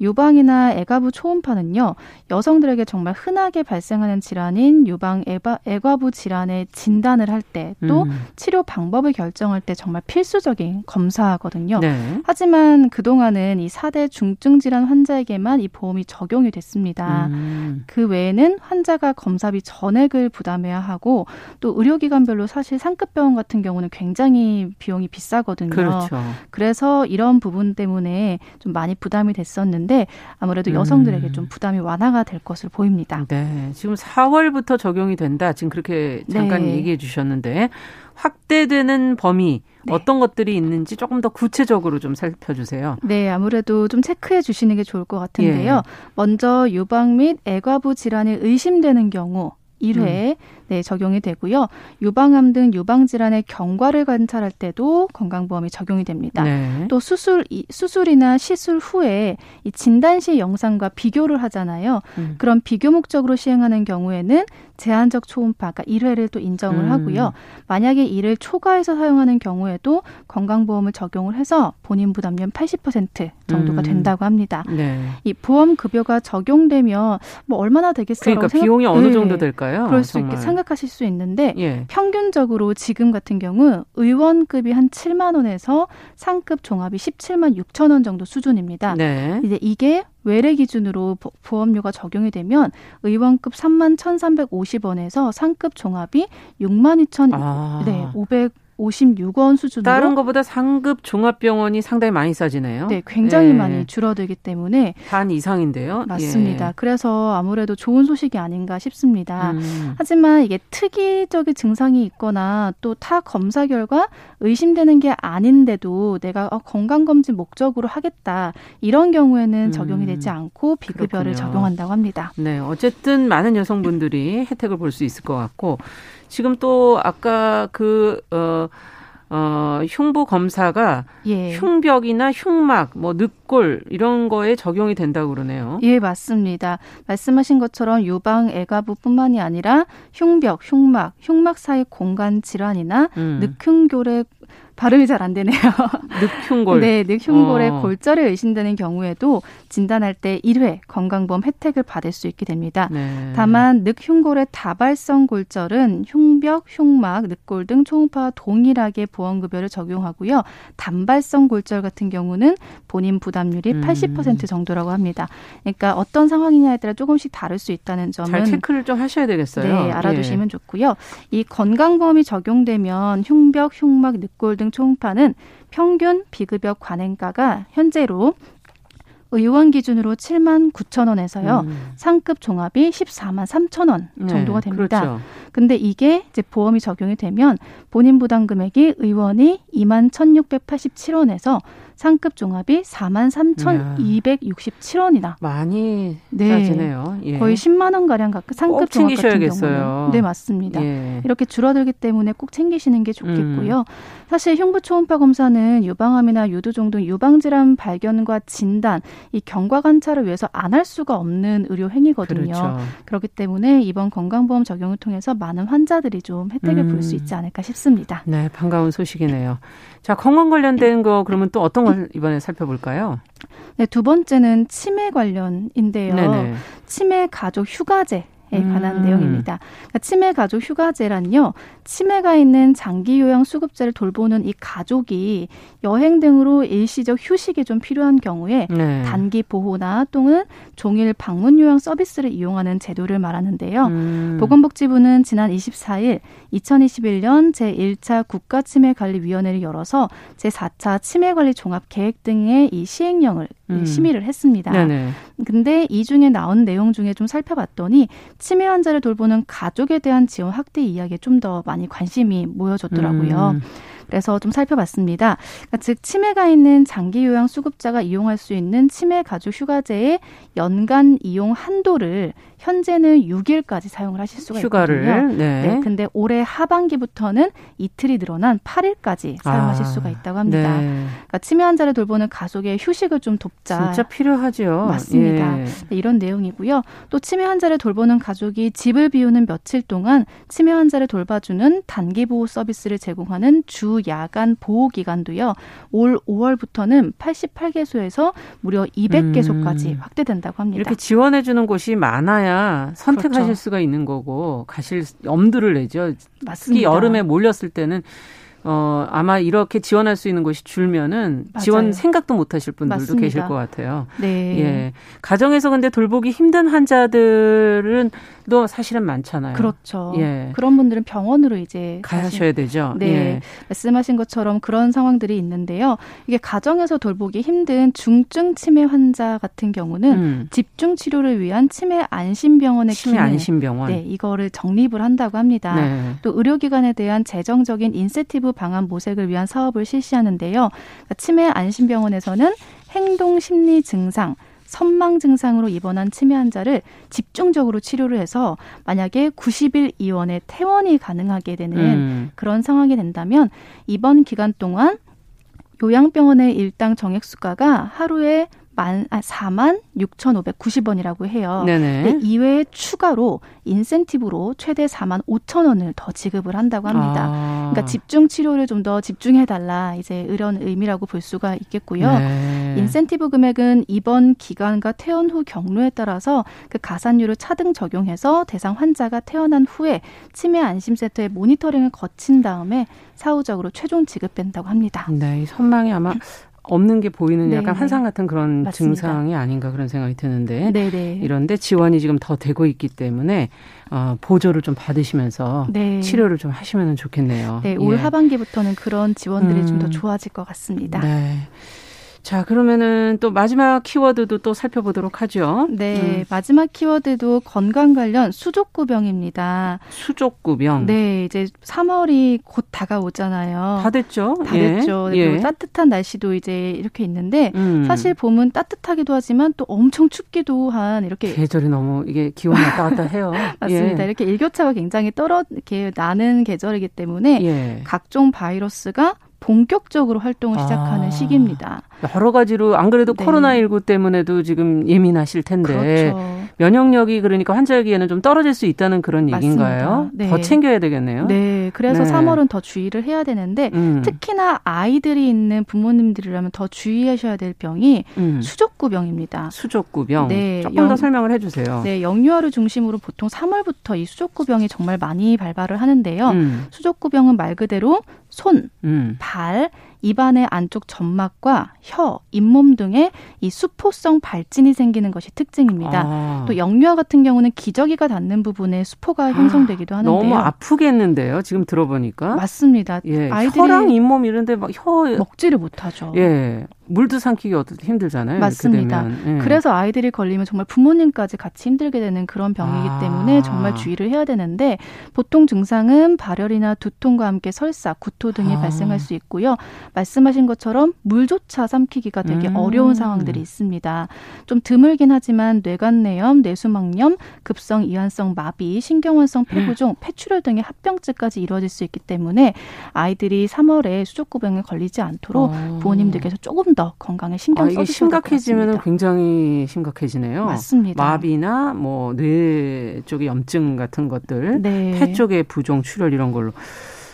유방이나 애가부 초음파는요 여성들에게 정말 흔하게 발생하는 질환인 유방 애바, 애과부 질환의 진단을 할 때또 음. 치료 방법을 결정할 때 정말 필수적인 검사거든요. 네. 하지만 그동안은 이 4대 중증 질환 환자에게만 이 보험이 적용이 됐습니다. 음. 그 외에는 환자가 검사비 전액을 부담해야 하고 또 의료기관별로 사실 상급 병원 같은 경우는 굉장히 비용이 비싸거든요. 그렇죠. 그래서 이런 부분 때문에 좀 많이 부담이 됐었는데 있는데 아무래도 음. 여성들에게 좀 부담이 완화가 될 것으로 보입니다. 네. 지금 4월부터 적용이 된다. 지금 그렇게 잠깐 네. 얘기해 주셨는데 확대되는 범위 네. 어떤 것들이 있는지 조금 더 구체적으로 좀 살펴주세요. 네, 아무래도 좀 체크해 주시는 게 좋을 것 같은데요. 예. 먼저 유방 및 애과부 질환이 의심되는 경우 1회 음. 네, 적용이 되고요. 유방암 등 유방 질환의 경과를 관찰할 때도 건강보험이 적용이 됩니다. 네. 또 수술 수술이나 시술 후에 이 진단 시 영상과 비교를 하잖아요. 음. 그런 비교 목적으로 시행하는 경우에는 제한적 초음파, 그러니까 1회를 또 인정을 음. 하고요. 만약에 이를 초과해서 사용하는 경우에도 건강보험을 적용을 해서 본인 부담률 80% 정도가 음. 된다고 합니다. 네. 이 보험 급여가 적용되면 뭐 얼마나 되겠어요? 그러니까 비용이 어느 네. 정도 될까요? 그럴 수 정말. 있게 생각하실 수 있는데 예. 평균적으로 지금 같은 경우 의원급이 한 7만 원에서 상급 종합이 17만 6천 원 정도 수준입니다. 네. 이제 이게 외래 기준으로 보험료가 적용이 되면 의원급 3만 1,350원에서 상급 종합이 6만 2천 아. 네, 500 56원 수준으로 다른 것보다 상급 종합병원이 상당히 많이 싸지네요. 네, 굉장히 예. 많이 줄어들기 때문에 반 이상인데요. 맞습니다. 예. 그래서 아무래도 좋은 소식이 아닌가 싶습니다. 음. 하지만 이게 특이적인 증상이 있거나 또 타 검사 결과 의심되는 게 아닌데도 내가 어, 건강 검진 목적으로 하겠다 이런 경우에는 적용이 되지 음. 않고 비급여를 그렇군요. 적용한다고 합니다. 네, 어쨌든 많은 여성분들이 혜택을 볼 수 있을 것 같고 지금 또 아까 그, 어, 어, 흉부 검사가 예. 흉벽이나 흉막, 뭐 늑골 이런 거에 적용이 된다고 그러네요. 예, 맞습니다. 말씀하신 것처럼 유방 애가부뿐만이 아니라 흉벽, 흉막, 흉막 사이 공간 질환이나 음. 늑흉골의 발음이 잘 안 되네요. 늑흉골. 네, 늑흉골의 어. 골절이 의심되는 경우에도 진단할 때 1회 건강보험 혜택을 받을 수 있게 됩니다. 네. 다만 늑흉골의 다발성 골절은 흉벽, 흉막, 늑골 등 초음파와 동일하게 보험급여를 적용하고요. 단발성 골절 같은 경우는 본인 부담률이 음. 80% 정도라고 합니다. 그러니까 어떤 상황이냐에 따라 조금씩 다를 수 있다는 점은 잘 체크를 좀 하셔야 되겠어요. 네, 알아두시면 예. 좋고요. 이 건강보험이 적용되면 흉벽, 흉막, 늑골 등 초음파는 평균 비급여 관행가가 현재로 의원 기준으로 7만 9천 원에서요. 음. 상급 종합이 14만 3천 원 네, 정도가 네, 됩니다. 그렇죠. 근데 이게 이제 보험이 적용이 되면 본인 부담 금액이 의원이 2만 1,687원에서 상급 종합이 4만 3,267원이다. 많이 네. 싸지네요. 예. 거의 10만 원 가량 가까 상급 종합 같은 경우는 네 맞습니다. 예. 이렇게 줄어들기 때문에 꼭 챙기시는 게 좋겠고요. 음. 사실 흉부 초음파 검사는 유방암이나 유두종 등 유방 질환 발견과 진단, 이 경과 관찰을 위해서 안 할 수가 없는 의료 행위거든요. 그렇죠. 그렇기 때문에 이번 건강보험 적용을 통해서 많은 환자들이 좀 혜택을 음. 볼수 있지 않을까 싶습니다. 네, 반가운 소식이네요. 자, 건강 관련된 거 그러면 또 어떤 걸 이번에 살펴볼까요? 네, 두 번째는 치매 관련인데요. 네네. 치매 가족 휴가제 에 관한 음. 내용입니다. 그러니까 치매 가족 휴가제란요. 치매가 있는 장기 요양 수급자를 돌보는 이 가족이 여행 등으로 일시적 휴식이 좀 필요한 경우에 네. 단기 보호나 또는 종일 방문 요양 서비스를 이용하는 제도를 말하는데요. 음. 보건복지부는 지난 24일 2021년 제1차 국가치매관리위원회를 열어서 제4차 치매관리 종합계획 등의 이 시행령을 음. 심의를 했습니다. 네네. 근데 이 중에 나온 내용 중에 좀 살펴봤더니 치매 환자를 돌보는 가족에 대한 지원 확대 이야기에 좀 더 많이 관심이 모여졌더라고요. 음. 그래서 좀 살펴봤습니다. 그러니까 즉 치매가 있는 장기 요양 수급자가 이용할 수 있는 치매 가족 휴가제의 연간 이용 한도를 현재는 6일까지 사용을 하실 수가 휴가를, 있거든요. 네. 네. 근데 올해 하반기부터는 이틀이 늘어난 8일까지 사용하실 아, 수가 있다고 합니다. 네. 그러니까 치매 환자를 돌보는 가족의 휴식을 좀 돕자. 진짜 필요하죠. 맞습니다. 예. 네, 이런 내용이고요. 또 치매 환자를 돌보는 가족이 집을 비우는 며칠 동안 치매 환자를 돌봐주는 단기 보호 서비스를 제공하는 주 야간 보호 기간도요. 올 5월부터는 88개소에서 무려 200개소까지 음. 확대된다고 합니다. 이렇게 지원해 주는 곳이 많아야 가야 선택하실 그렇죠. 수가 있는 거고 가실 엄두를 내죠. 맞습니다. 특히 여름에 몰렸을 때는 어, 아마 이렇게 지원할 수 있는 곳이 줄면은 맞아요. 지원 생각도 못 하실 분들도 맞습니다. 계실 것 같아요. 네. 예. 가정에서 근데 돌보기 힘든 환자들은 또 사실은 많잖아요. 그렇죠. 예. 그런 분들은 병원으로 이제 가셔야 되죠. 네. 예. 말씀하신 것처럼 그런 상황들이 있는데요. 이게 가정에서 돌보기 힘든 중증 치매 환자 같은 경우는 음. 집중 치료를 위한 치매 안심 병원의 치매 기능, 안심 병원. 네, 이거를 적립을 한다고 합니다. 네. 또 의료기관에 대한 재정적인 인센티브 방안 모색을 위한 사업을 실시하는데요. 그러니까 치매 안심병원에서는 행동 심리 증상 선망 증상으로 입원한 치매 환자를 집중적으로 치료를 해서 만약에 90일 이원의 퇴원이 가능하게 되는 음. 그런 상황이 된다면 이번 기간 동안 요양병원의 일당 정액 수가가 하루에 만, 아, 4만 6,590원이라고 해요. 네네. 이외에 추가로 인센티브로 최대 4만 5천 원을 더 지급을 한다고 합니다. 아. 그러니까 집중 치료를 좀 더 집중해 달라 이제 이런 의미라고 볼 수가 있겠고요. 네. 인센티브 금액은 이번 기간과 퇴원 후 경로에 따라서 그 가산율을 차등 적용해서 대상 환자가 태어난 후에 치매 안심 센터의 모니터링을 거친 다음에 사후적으로 최종 지급된다고 합니다. 네, 이 선망이 아마 없는 게 보이는 네 약간 환상 같은 그런 맞습니다. 증상이 아닌가 그런 생각이 드는데 네네. 이런데 지원이 지금 더 되고 있기 때문에 어, 보조를 좀 받으시면서 네. 치료를 좀 하시면 좋겠네요. 네, 올 예. 하반기부터는 그런 지원들이 음. 좀더 좋아질 것 같습니다. 네. 자, 그러면은 또 마지막 키워드도 또 살펴보도록 하죠. 네, 음. 마지막 키워드도 건강 관련 수족구병입니다. 수족구병. 네, 이제 3월이 곧 다가오잖아요. 다 됐죠. 다 예. 됐죠. 예. 따뜻한 날씨도 이제 이렇게 있는데 음. 사실 봄은 따뜻하기도 하지만 또 엄청 춥기도 한 이렇게 계절이 너무 이게 기온이 왔다 갔다 해요. 맞습니다. 예. 이렇게 일교차가 굉장히 떨어 이렇게 나는 계절이기 때문에 예. 각종 바이러스가 본격적으로 활동을 시작하는 아, 시기입니다. 여러 가지로 안 그래도 네. 코로나19 때문에도 지금 예민하실 텐데 그렇죠. 면역력이 그러니까 환자에게는 좀 떨어질 수 있다는 그런. 얘기인가요? 네. 더 챙겨야 되겠네요. 네. 그래서 네. 3월은 더 주의를 해야 되는데 음. 특히나 아이들이 있는 부모님들이라면 더 주의하셔야 될 병이 음. 수족구병입니다. 수족구병. 네. 조금 영, 더 설명을 해 주세요. 네. 영유아를 중심으로 보통 3월부터 이 수족구병이 정말 많이 발발을 하는데요. 음. 수족구병은 말 그대로 손, 음. 발, 입안의 안쪽 점막과 혀, 잇몸 등의 이 수포성 발진이 생기는 것이 특징입니다. 아. 또 영유아 같은 경우는 기저귀가 닿는 부분에 수포가 아, 형성되기도 하는데요. 너무 아프겠는데요. 지금 들어보니까. 맞습니다. 예, 아이들이 혀랑 잇몸 이런데 막 혀 먹지를 못하죠. 예. 물도 삼키기 힘들잖아요. 맞습니다. 예. 그래서 아이들이 걸리면 정말 부모님까지 같이 힘들게 되는 그런 병이기 아. 때문에 정말 주의를 해야 되는데 보통 증상은 발열이나 두통과 함께 설사, 구토 등이 아. 발생할 수 있고요. 말씀하신 것처럼 물조차 삼키기가 되게 음. 어려운 상황들이 있습니다. 좀 드물긴 하지만 뇌관내염, 뇌수막염, 급성 이완성 마비, 신경원성 폐부종, 폐출혈 등의 합병증까지 이루어질 수 있기 때문에 아이들이 3월에 수족구병에 걸리지 않도록 어. 부모님들께서 조금 더 건강에 신경 아, 써주셔야 이게 심각해지면 굉장히 심각해지네요. 맞습니다. 마비나 뭐 뇌 쪽의 염증 같은 것들, 네. 폐 쪽의 부종, 출혈 이런 걸로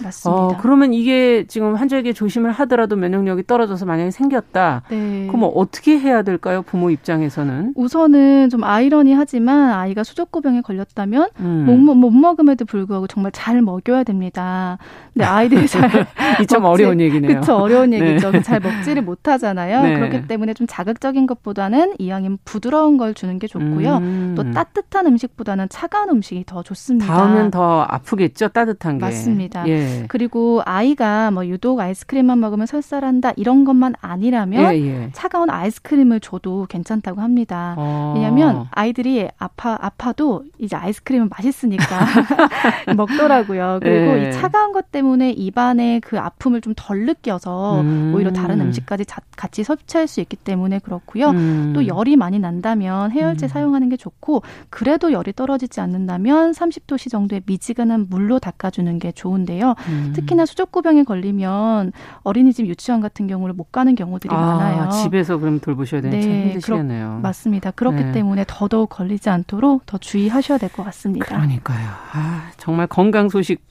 맞습니다. 어, 그러면 이게 지금 환자에게 조심을 하더라도 면역력이 떨어져서 만약에 생겼다. 네. 그럼 뭐 어떻게 해야 될까요? 부모 입장에서는? 우선은 좀 아이러니하지만 아이가 수족구병에 걸렸다면 음. 못, 못 먹음에도 불구하고 정말 잘 먹여야 됩니다. 근데 아이들이 잘. 이참 어려운 얘기네요. 그렇죠. 어려운 네. 얘기죠. 네. 잘 먹지를 못하잖아요. 네. 그렇기 때문에 좀 자극적인 것보다는 이왕이면 부드러운 걸 주는 게 좋고요. 음. 또 따뜻한 음식보다는 차가운 음식이 더 좋습니다. 다음엔 더 아프겠죠. 따뜻한 게. 맞습니다. 예. 예. 그리고 아이가 뭐 유독 아이스크림만 먹으면 설사한다 이런 것만 아니라면 예, 예. 차가운 아이스크림을 줘도 괜찮다고 합니다. 어. 왜냐하면 아이들이 아파 아파도 이제 아이스크림은 맛있으니까 먹더라고요. 그리고 이 차가운 것 때문에 입안에 그 아픔을 좀 덜 느껴서 음. 오히려 다른 음식까지 자, 같이 섭취할 수 있기 때문에 그렇고요. 음. 또 열이 많이 난다면 해열제 음. 사용하는 게 좋고 그래도 열이 떨어지지 않는다면 30도씨 정도의 미지근한 물로 닦아주는 게 좋은데요. 음. 특히나 수족구병에 걸리면 어린이집 유치원 같은 경우를 못 가는 경우들이 아, 많아요. 집에서 그럼 돌보셔야 되는 네, 힘드시겠네요. 그렇, 맞습니다. 그렇기 네. 때문에 더더욱 걸리지 않도록 더 주의하셔야 될 것 같습니다. 그러니까요. 아, 정말 건강 소식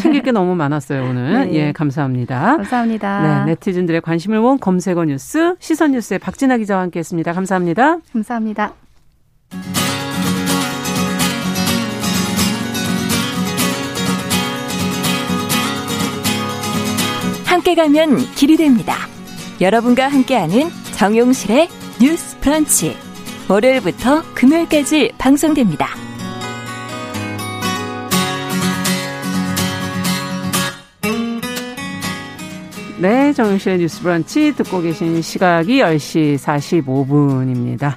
챙길 게 너무 많았어요 오늘. 네. 예, 감사합니다. 감사합니다. 네, 네티즌들의 관심을 모은 검색어 뉴스 시선 뉴스의 박진아 기자와 함께했습니다. 감사합니다. 감사합니다. 함께 가면 길이 됩니다. 여러분과 함께하는 정용실의 뉴스 프런치. 월요일부터 금요일까지 방송됩니다. 네, 정용실의 뉴스 브런치 듣고 계신 시각이 10시 45분입니다.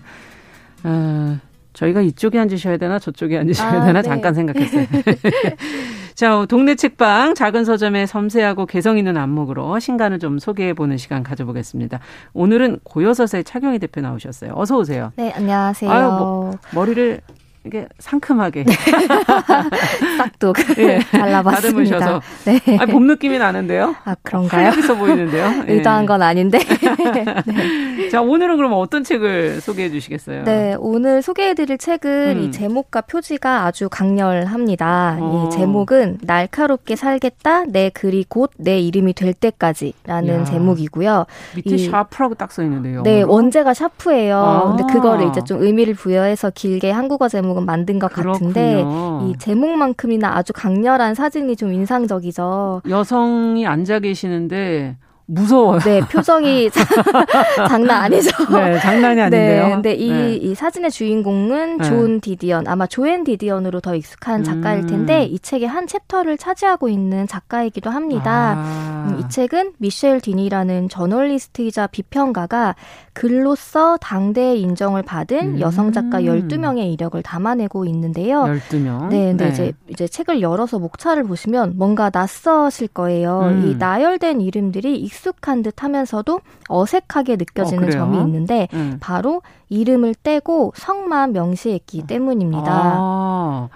어, 저희가 이쪽에 앉으셔야 되나 저쪽에 앉으셔야 아, 되나 네. 잠깐 생각했어요. 자, 동네 책방 작은 서점의 섬세하고 개성 있는 안목으로 신간을 좀 소개해 보는 시간 가져보겠습니다. 오늘은 고요서사의 차경희 대표 나오셨어요. 어서 오세요. 네, 안녕하세요. 아유, 뭐, 머리를 이게 상큼하게 싹둑 예. 잘라봤습니다. 네. 아, 봄 느낌이 나는데요. 아 그런가요? 있어 보이는데요. 의도한 예. 건 아닌데. 네. 자 오늘은 그럼 어떤 책을 소개해 주시겠어요? 네 오늘 소개해드릴 책은 음. 이 제목과 표지가 아주 강렬합니다. 어. 이 제목은 날카롭게 살겠다 내 글이 곧 내 이름이 될 때까지라는 야. 제목이고요. 밑에 이, Sharp라고 딱 써 있는데요. 네 원제가 Sharp예요. 아. 근데 그거를 이제 좀 의미를 부여해서 길게 한국어 제목 제목은 만든 것 그렇군요. 같은데 이 제목만큼이나 아주 강렬한 사진이 좀 인상적이죠. 여성이 앉아 계시는데 무서워요. 네, 표정이 장난 아니죠. 네, 장난이 아닌데요. 네, 근데 이, 네. 이 사진의 주인공은 네. 존 디디언, 아마 조앤 디디언으로 더 익숙한 작가일 음. 텐데 음. 이 책의 한 챕터를 차지하고 있는 작가이기도 합니다. 아. 음, 이 책은 미셸 딘이라는 저널리스트이자 비평가가 글로써 당대의 인정을 받은 음. 여성 작가 12명의 이력을 담아내고 있는데요. 12명. 네, 근데 네. 이제 이제 책을 열어서 목차를 보시면 뭔가 낯서실 거예요. 음. 이 나열된 이름들이 익 숙한 듯 하면서도 어색하게 느껴지는 어, 점이 있는데 음. 바로 이름을 떼고 성만 명시했기 어. 때문입니다. 아,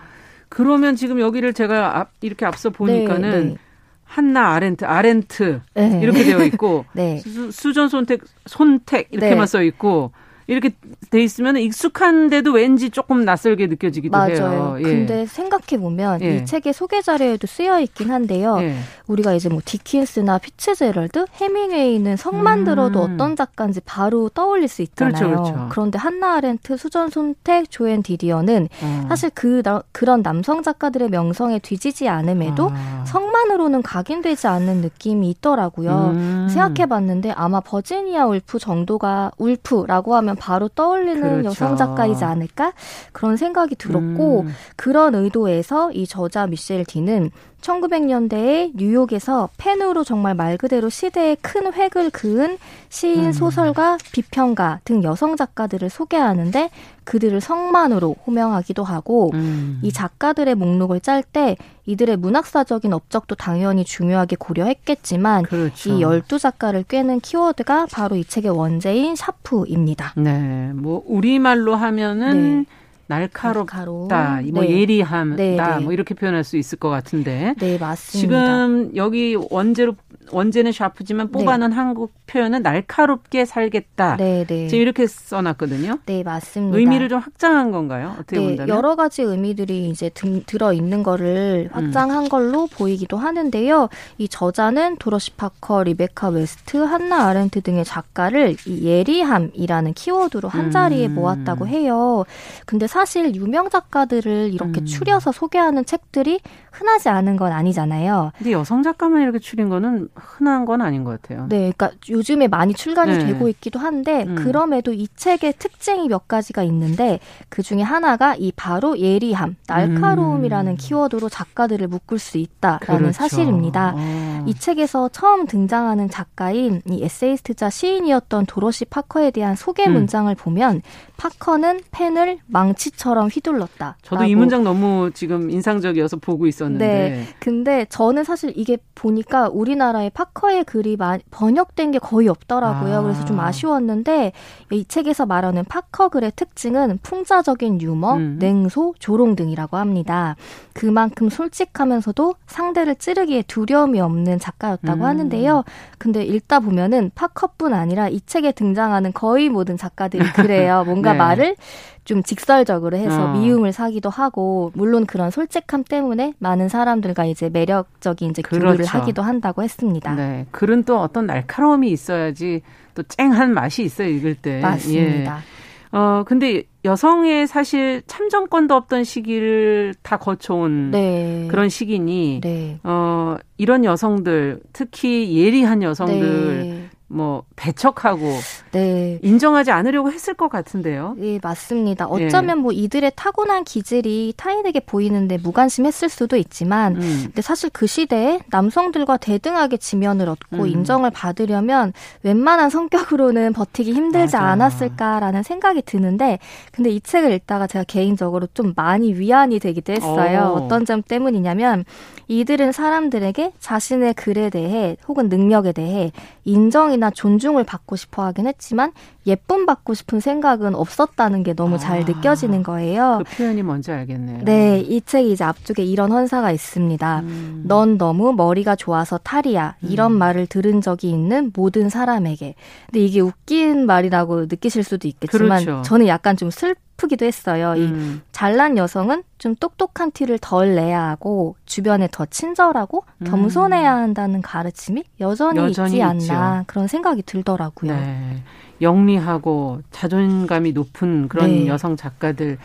그러면 지금 여기를 제가 앞, 이렇게 앞서 보니까는 네, 네. 한나 아렌트 아렌트 네. 이렇게 되어 있고 네. 수, 전 손택 손택 이렇게만 네. 써 있고 이렇게 돼 있으면 익숙한데도 왠지 조금 낯설게 느껴지기도 맞아요. 해요. 예. 근데 생각해 보면 예. 이 책의 소개 자료에도 쓰여 있긴 한데요. 예. 우리가 이제 뭐 디킨스나 피츠제럴드, 헤밍웨이는 성만 음. 들어도 어떤 작가인지 바로 떠올릴 수 있잖아요. 그렇죠, 그렇죠. 그런데 한나 아렌트, 수전 손택, 조앤 디디언은 어. 사실 그 그런 남성 작가들의 명성에 뒤지지 않음에도 아. 성만으로는 각인되지 않는 느낌이 있더라고요. 음. 생각해 봤는데 아마 버지니아 울프 정도가 울프라고 하면 바로 떠올리는 그렇죠. 여성 작가이지 않을까 그런 생각이 들었고 음. 그런 의도에서 이 저자 미셸 디는 1900년대에 뉴욕에서 펜으로 정말 말 그대로 시대에 큰 획을 그은 시인, 음. 소설가, 비평가 등 여성 작가들을 소개하는데 그들을 성만으로 호명하기도 하고 음. 이 작가들의 목록을 짤 때 이들의 문학사적인 업적도 당연히 중요하게 고려했겠지만 그렇죠. 이 열두 작가를 꿰는 키워드가 바로 이 책의 원제인 샤프입니다. 네. 뭐 우리말로 하면은 네. 날카롭다, 뭐 네. 예리함다, 네, 네. 뭐 이렇게 표현할 수 있을 것 같은데. 네, 맞습니다. 지금 여기 원제로 원제는 Sharp지만 네. 뽑아놓은 네. 한국 표현은 날카롭게 살겠다. 네, 네. 지금 이렇게 써놨거든요. 네, 맞습니다. 의미를 좀 확장한 건가요? 어떻게 네, 본다면? 여러 가지 의미들이 이제 등, 들어 있는 거를 확장한 음. 걸로 보이기도 하는데요. 이 저자는 도로시 파커, 리베카 웨스트, 한나 아렌트 등의 작가를 이 예리함이라는 키워드로 한 자리에 음. 모았다고 해요. 근데 사 사실 유명 작가들을 이렇게 음. 추려서 소개하는 책들이 흔하지 않은 건 아니잖아요. 근데 여성 작가만 이렇게 추린 거는 흔한 건 아닌 것 같아요. 네, 그러니까 요즘에 많이 출간이 네. 되고 있기도 한데 음. 그럼에도 이 책의 특징이 몇 가지가 있는데 그 중에 하나가 이 바로 예리함, 날카로움이라는 음. 키워드로 작가들을 묶을 수 있다라는 그렇죠. 사실입니다. 어. 이 책에서 처음 등장하는 작가인 이 에세이스트자 시인이었던 도로시 파커에 대한 소개 음. 문장을 보면 파커는 펜을 망치 처럼 휘둘렀다. 저도 이 문장 너무 지금 인상적이어서 보고 있었는데. 네. 근데 저는 사실 이게 보니까 우리나라의 파커의 글이 번역된 게 거의 없더라고요. 아. 그래서 좀 아쉬웠는데 이 책에서 말하는 파커 글의 특징은 풍자적인 유머, 음. 냉소, 조롱 등이라고 합니다. 그만큼 솔직하면서도 상대를 찌르기에 두려움이 없는 작가였다고 음. 하는데요. 근데 읽다 보면은 파커뿐 아니라 이 책에 등장하는 거의 모든 작가들이 그래요. 뭔가 네. 말을 좀 직설적으로 해서 어. 미움을 사기도 하고 물론 그런 솔직함 때문에 많은 사람들과 이제 매력적인 이제 교류를 그렇죠. 하기도 한다고 했습니다. 네, 글은 또 어떤 날카로움이 있어야지 또 쨍한 맛이 있어요 읽을 때. 맞습니다. 예. 어 근데 여성의 사실 참정권도 없던 시기를 다 거쳐온 네. 그런 시기니 네. 어 이런 여성들 특히 예리한 여성들 네. 뭐 배척하고 네. 인정하지 않으려고 했을 것 같은데요. 네, 맞습니다. 어쩌면 예. 뭐 이들의 타고난 기질이 타인에게 보이는데 무관심했을 수도 있지만 음. 근데 사실 그 시대에 남성들과 대등하게 지면을 얻고 음. 인정을 받으려면 웬만한 성격으로는 버티기 힘들지 맞아. 않았을까라는 생각이 드는데 근데 이 책을 읽다가 제가 개인적으로 좀 많이 위안이 되기도 했어요. 오. 어떤 점 때문이냐면 이들은 사람들에게 자신의 글에 대해 혹은 능력에 대해 인정이 나 존중을 받고 싶어 하긴 했지만 예쁨 받고 싶은 생각은 없었다는 게 너무 아, 잘 느껴지는 거예요. 그 표현이 뭔지 알겠네요. 네, 이 책이 이제 앞쪽에 이런 헌사가 있습니다. 음. 넌 너무 머리가 좋아서 탈이야. 이런 음. 말을 들은 적이 있는 모든 사람에게. 근데 이게 웃긴 말이라고 느끼실 수도 있겠지만 그렇죠. 저는 약간 좀 슬. 슬프기도 했어요. 음. 이 잘난 여성은 좀 똑똑한 티를 덜 내야 하고 주변에 더 친절하고 음. 겸손해야 한다는 가르침이 여전히, 여전히 있지 않나 있죠. 그런 생각이 들더라고요. 네. 영리하고 자존감이 높은 그런 네. 여성 작가들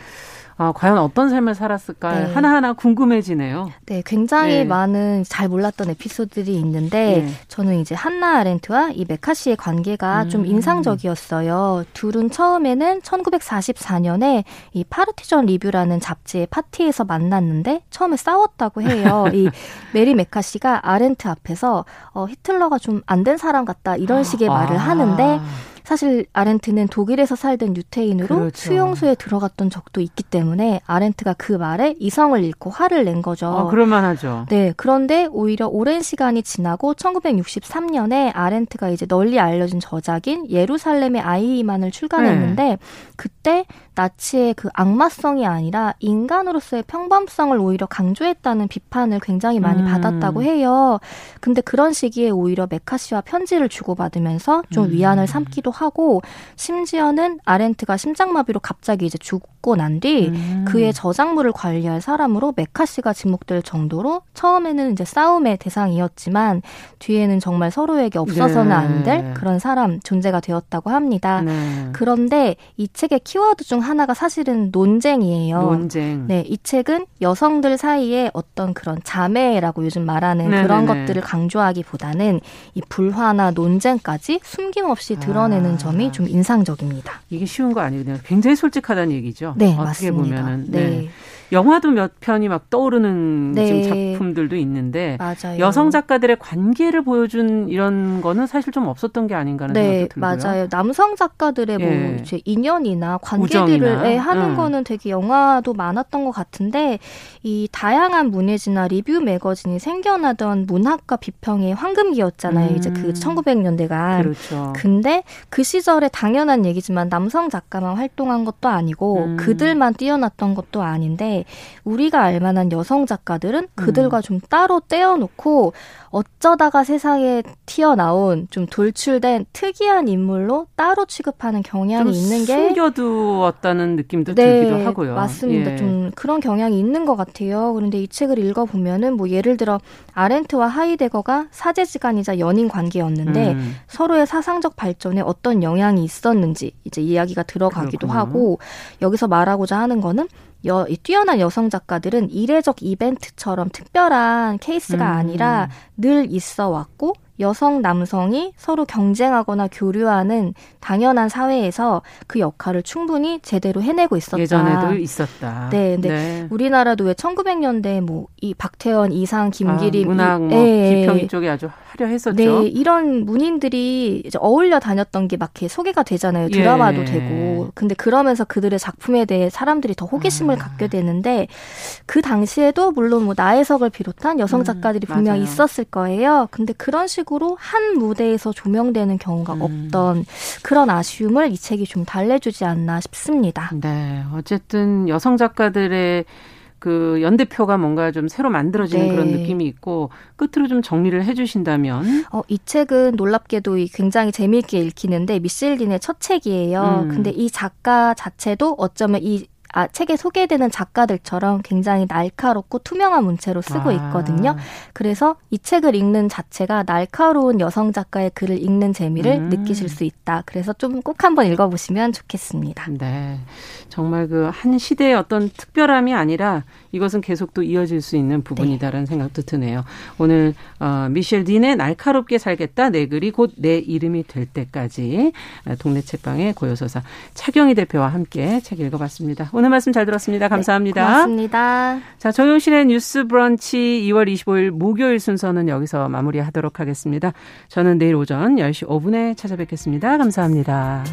아, 과연 어떤 삶을 살았을까 네. 하나하나 궁금해지네요. 네, 굉장히 네. 많은 잘 몰랐던 에피소드들이 있는데 네. 저는 이제 한나 아렌트와 이 매카시의 관계가 음. 좀 인상적이었어요. 둘은 처음에는 1944년에 이 Partisan Review라는 잡지의 파티에서 만났는데 처음에 싸웠다고 해요. 이 메리 매카시가 아렌트 앞에서 어, 히틀러가 좀 안 된 사람 같다 이런 식의 아. 말을 하는데 사실 아렌트는 독일에서 살던 유태인으로 그렇죠. 수용소에 들어갔던 적도 있기 때문에 아렌트가 그 말에 이성을 잃고 화를 낸 거죠. 아, 그럴만하죠. 네, 그런데 오히려 오랜 시간이 지나고 1963년에 아렌트가 이제 널리 알려진 저작인 예루살렘의 아이만을 출간했는데 네. 그때 나치의 그 악마성이 아니라 인간으로서의 평범성을 오히려 강조했다는 비판을 굉장히 많이 음. 받았다고 해요. 근데 그런 시기에 오히려 메카시와 편지를 주고받으면서 좀 음. 위안을 삼기도 하고 심지어는 아렌트가 심장마비로 갑자기 이제 죽고 난뒤 음. 그의 저작물을 관리할 사람으로 메카시가 지목될 정도로 처음에는 이제 싸움의 대상이었지만 뒤에는 정말 서로에게 없어서는 네. 안될 그런 사람 존재가 되었다고 합니다. 네. 그런데 이 책의 키워드 중 하나가 사실은 논쟁이에요. 논쟁. 네, 이 책은 여성들 사이에 어떤 그런 자매라고 요즘 말하는 네네네. 그런 것들을 강조하기보다는 이 불화나 논쟁까지 숨김없이 드러내는 아. 점이 좀 인상적입니다. 이게 쉬운 거 아니거든요. 굉장히 솔직하다는 얘기죠. 네, 어떻게 맞습니다. 보면은 네. 네. 영화도 몇 편이 막 떠오르는 네. 지금 작품들도 있는데 맞아요. 여성 작가들의 관계를 보여준 이런 거는 사실 좀 없었던 게 아닌가 하는 네, 생각도 들고요. 맞아요. 남성 작가들의 뭐 예. 뭐 이제 인연이나 관계들을 예, 하는 음. 거는 되게 영화도 많았던 것 같은데 이 다양한 문예지나 리뷰 매거진이 생겨나던 문학과 비평의 황금기였잖아요. 음. 이제 그 1900년대가. 그렇죠. 근데 그 시절에 당연한 얘기지만 남성 작가만 활동한 것도 아니고 음. 그들만 뛰어났던 것도 아닌데 있는데 우리가 알만한 여성 작가들은 그들과 음. 좀 따로 떼어놓고 어쩌다가 세상에 튀어나온 좀 돌출된 특이한 인물로 따로 취급하는 경향이 있는 게 숨겨두었다는 느낌도 네, 들기도 하고요. 맞습니다. 예. 좀 그런 경향이 있는 것 같아요. 그런데 이 책을 읽어 보면은 뭐 예를 들어 아렌트와 하이데거가 사제지간이자 연인 관계였는데 음. 서로의 사상적 발전에 어떤 영향이 있었는지 이제 이야기가 들어가기도 그렇구나. 하고 여기서 말하고자 하는 거는 여, 이 뛰어난 여성 작가들은 이례적 이벤트처럼 특별한 케이스가 음. 아니라 늘 있어 왔고 여성, 남성이 서로 경쟁하거나 교류하는 당연한 사회에서 그 역할을 충분히 제대로 해내고 있었다. 예전에도 있었다. 네, 근데 네. 우리나라도 왜 1900년대 뭐 이 박태원, 이상, 김기림 아, 문학, 뭐 네. 비평 이쪽에 아주 화려했었죠. 네, 이런 문인들이 이제 어울려 다녔던 게 막 이렇게 소개가 되잖아요. 드라마도 예. 되고. 근데 그러면서 그들의 작품에 대해 사람들이 더 호기심을 아. 갖게 되는데 그 당시에도 물론 뭐 나혜석을 비롯한 여성 음, 작가들이 음, 분명히 있었을 거예요. 근데 그런 식으로 한 무대에서 조명되는 경우가 음. 없던 그런 아쉬움을 이 책이 좀 달래주지 않나 싶습니다. 네, 어쨌든 여성 작가들의 그 연대표가 뭔가 좀 새로 만들어지는 네. 그런 느낌이 있고 끝으로 좀 정리를 해주신다면 어, 이 책은 놀랍게도 굉장히 재미있게 읽히는데 미셸 딘의 첫 책이에요. 음. 근데 이 작가 자체도 어쩌면 이 아, 책에 소개되는 작가들처럼 굉장히 날카롭고 투명한 문체로 쓰고 아. 있거든요. 아. 그래서 이 책을 읽는 자체가 날카로운 여성 작가의 글을 읽는 재미를 음. 느끼실 수 있다. 그래서 좀 꼭 한번 읽어보시면 좋겠습니다. 네. 정말 그 한 시대의 어떤 특별함이 아니라 이것은 계속 또 이어질 수 있는 부분이다라는 네. 생각도 드네요. 오늘 어, 미셸 딘의 날카롭게 살겠다 내 글이 곧 내 이름이 될 때까지 동네 책방의 고요서사 차경희 대표와 함께 책 읽어봤습니다. 오늘 말씀 잘 들었습니다. 감사합니다. 네, 고맙습니다. 자, 정용실의 뉴스 브런치 2월 25일 목요일 순서는 여기서 마무리하도록 하겠습니다. 저는 내일 오전 10시 5분에 찾아뵙겠습니다. 감사합니다.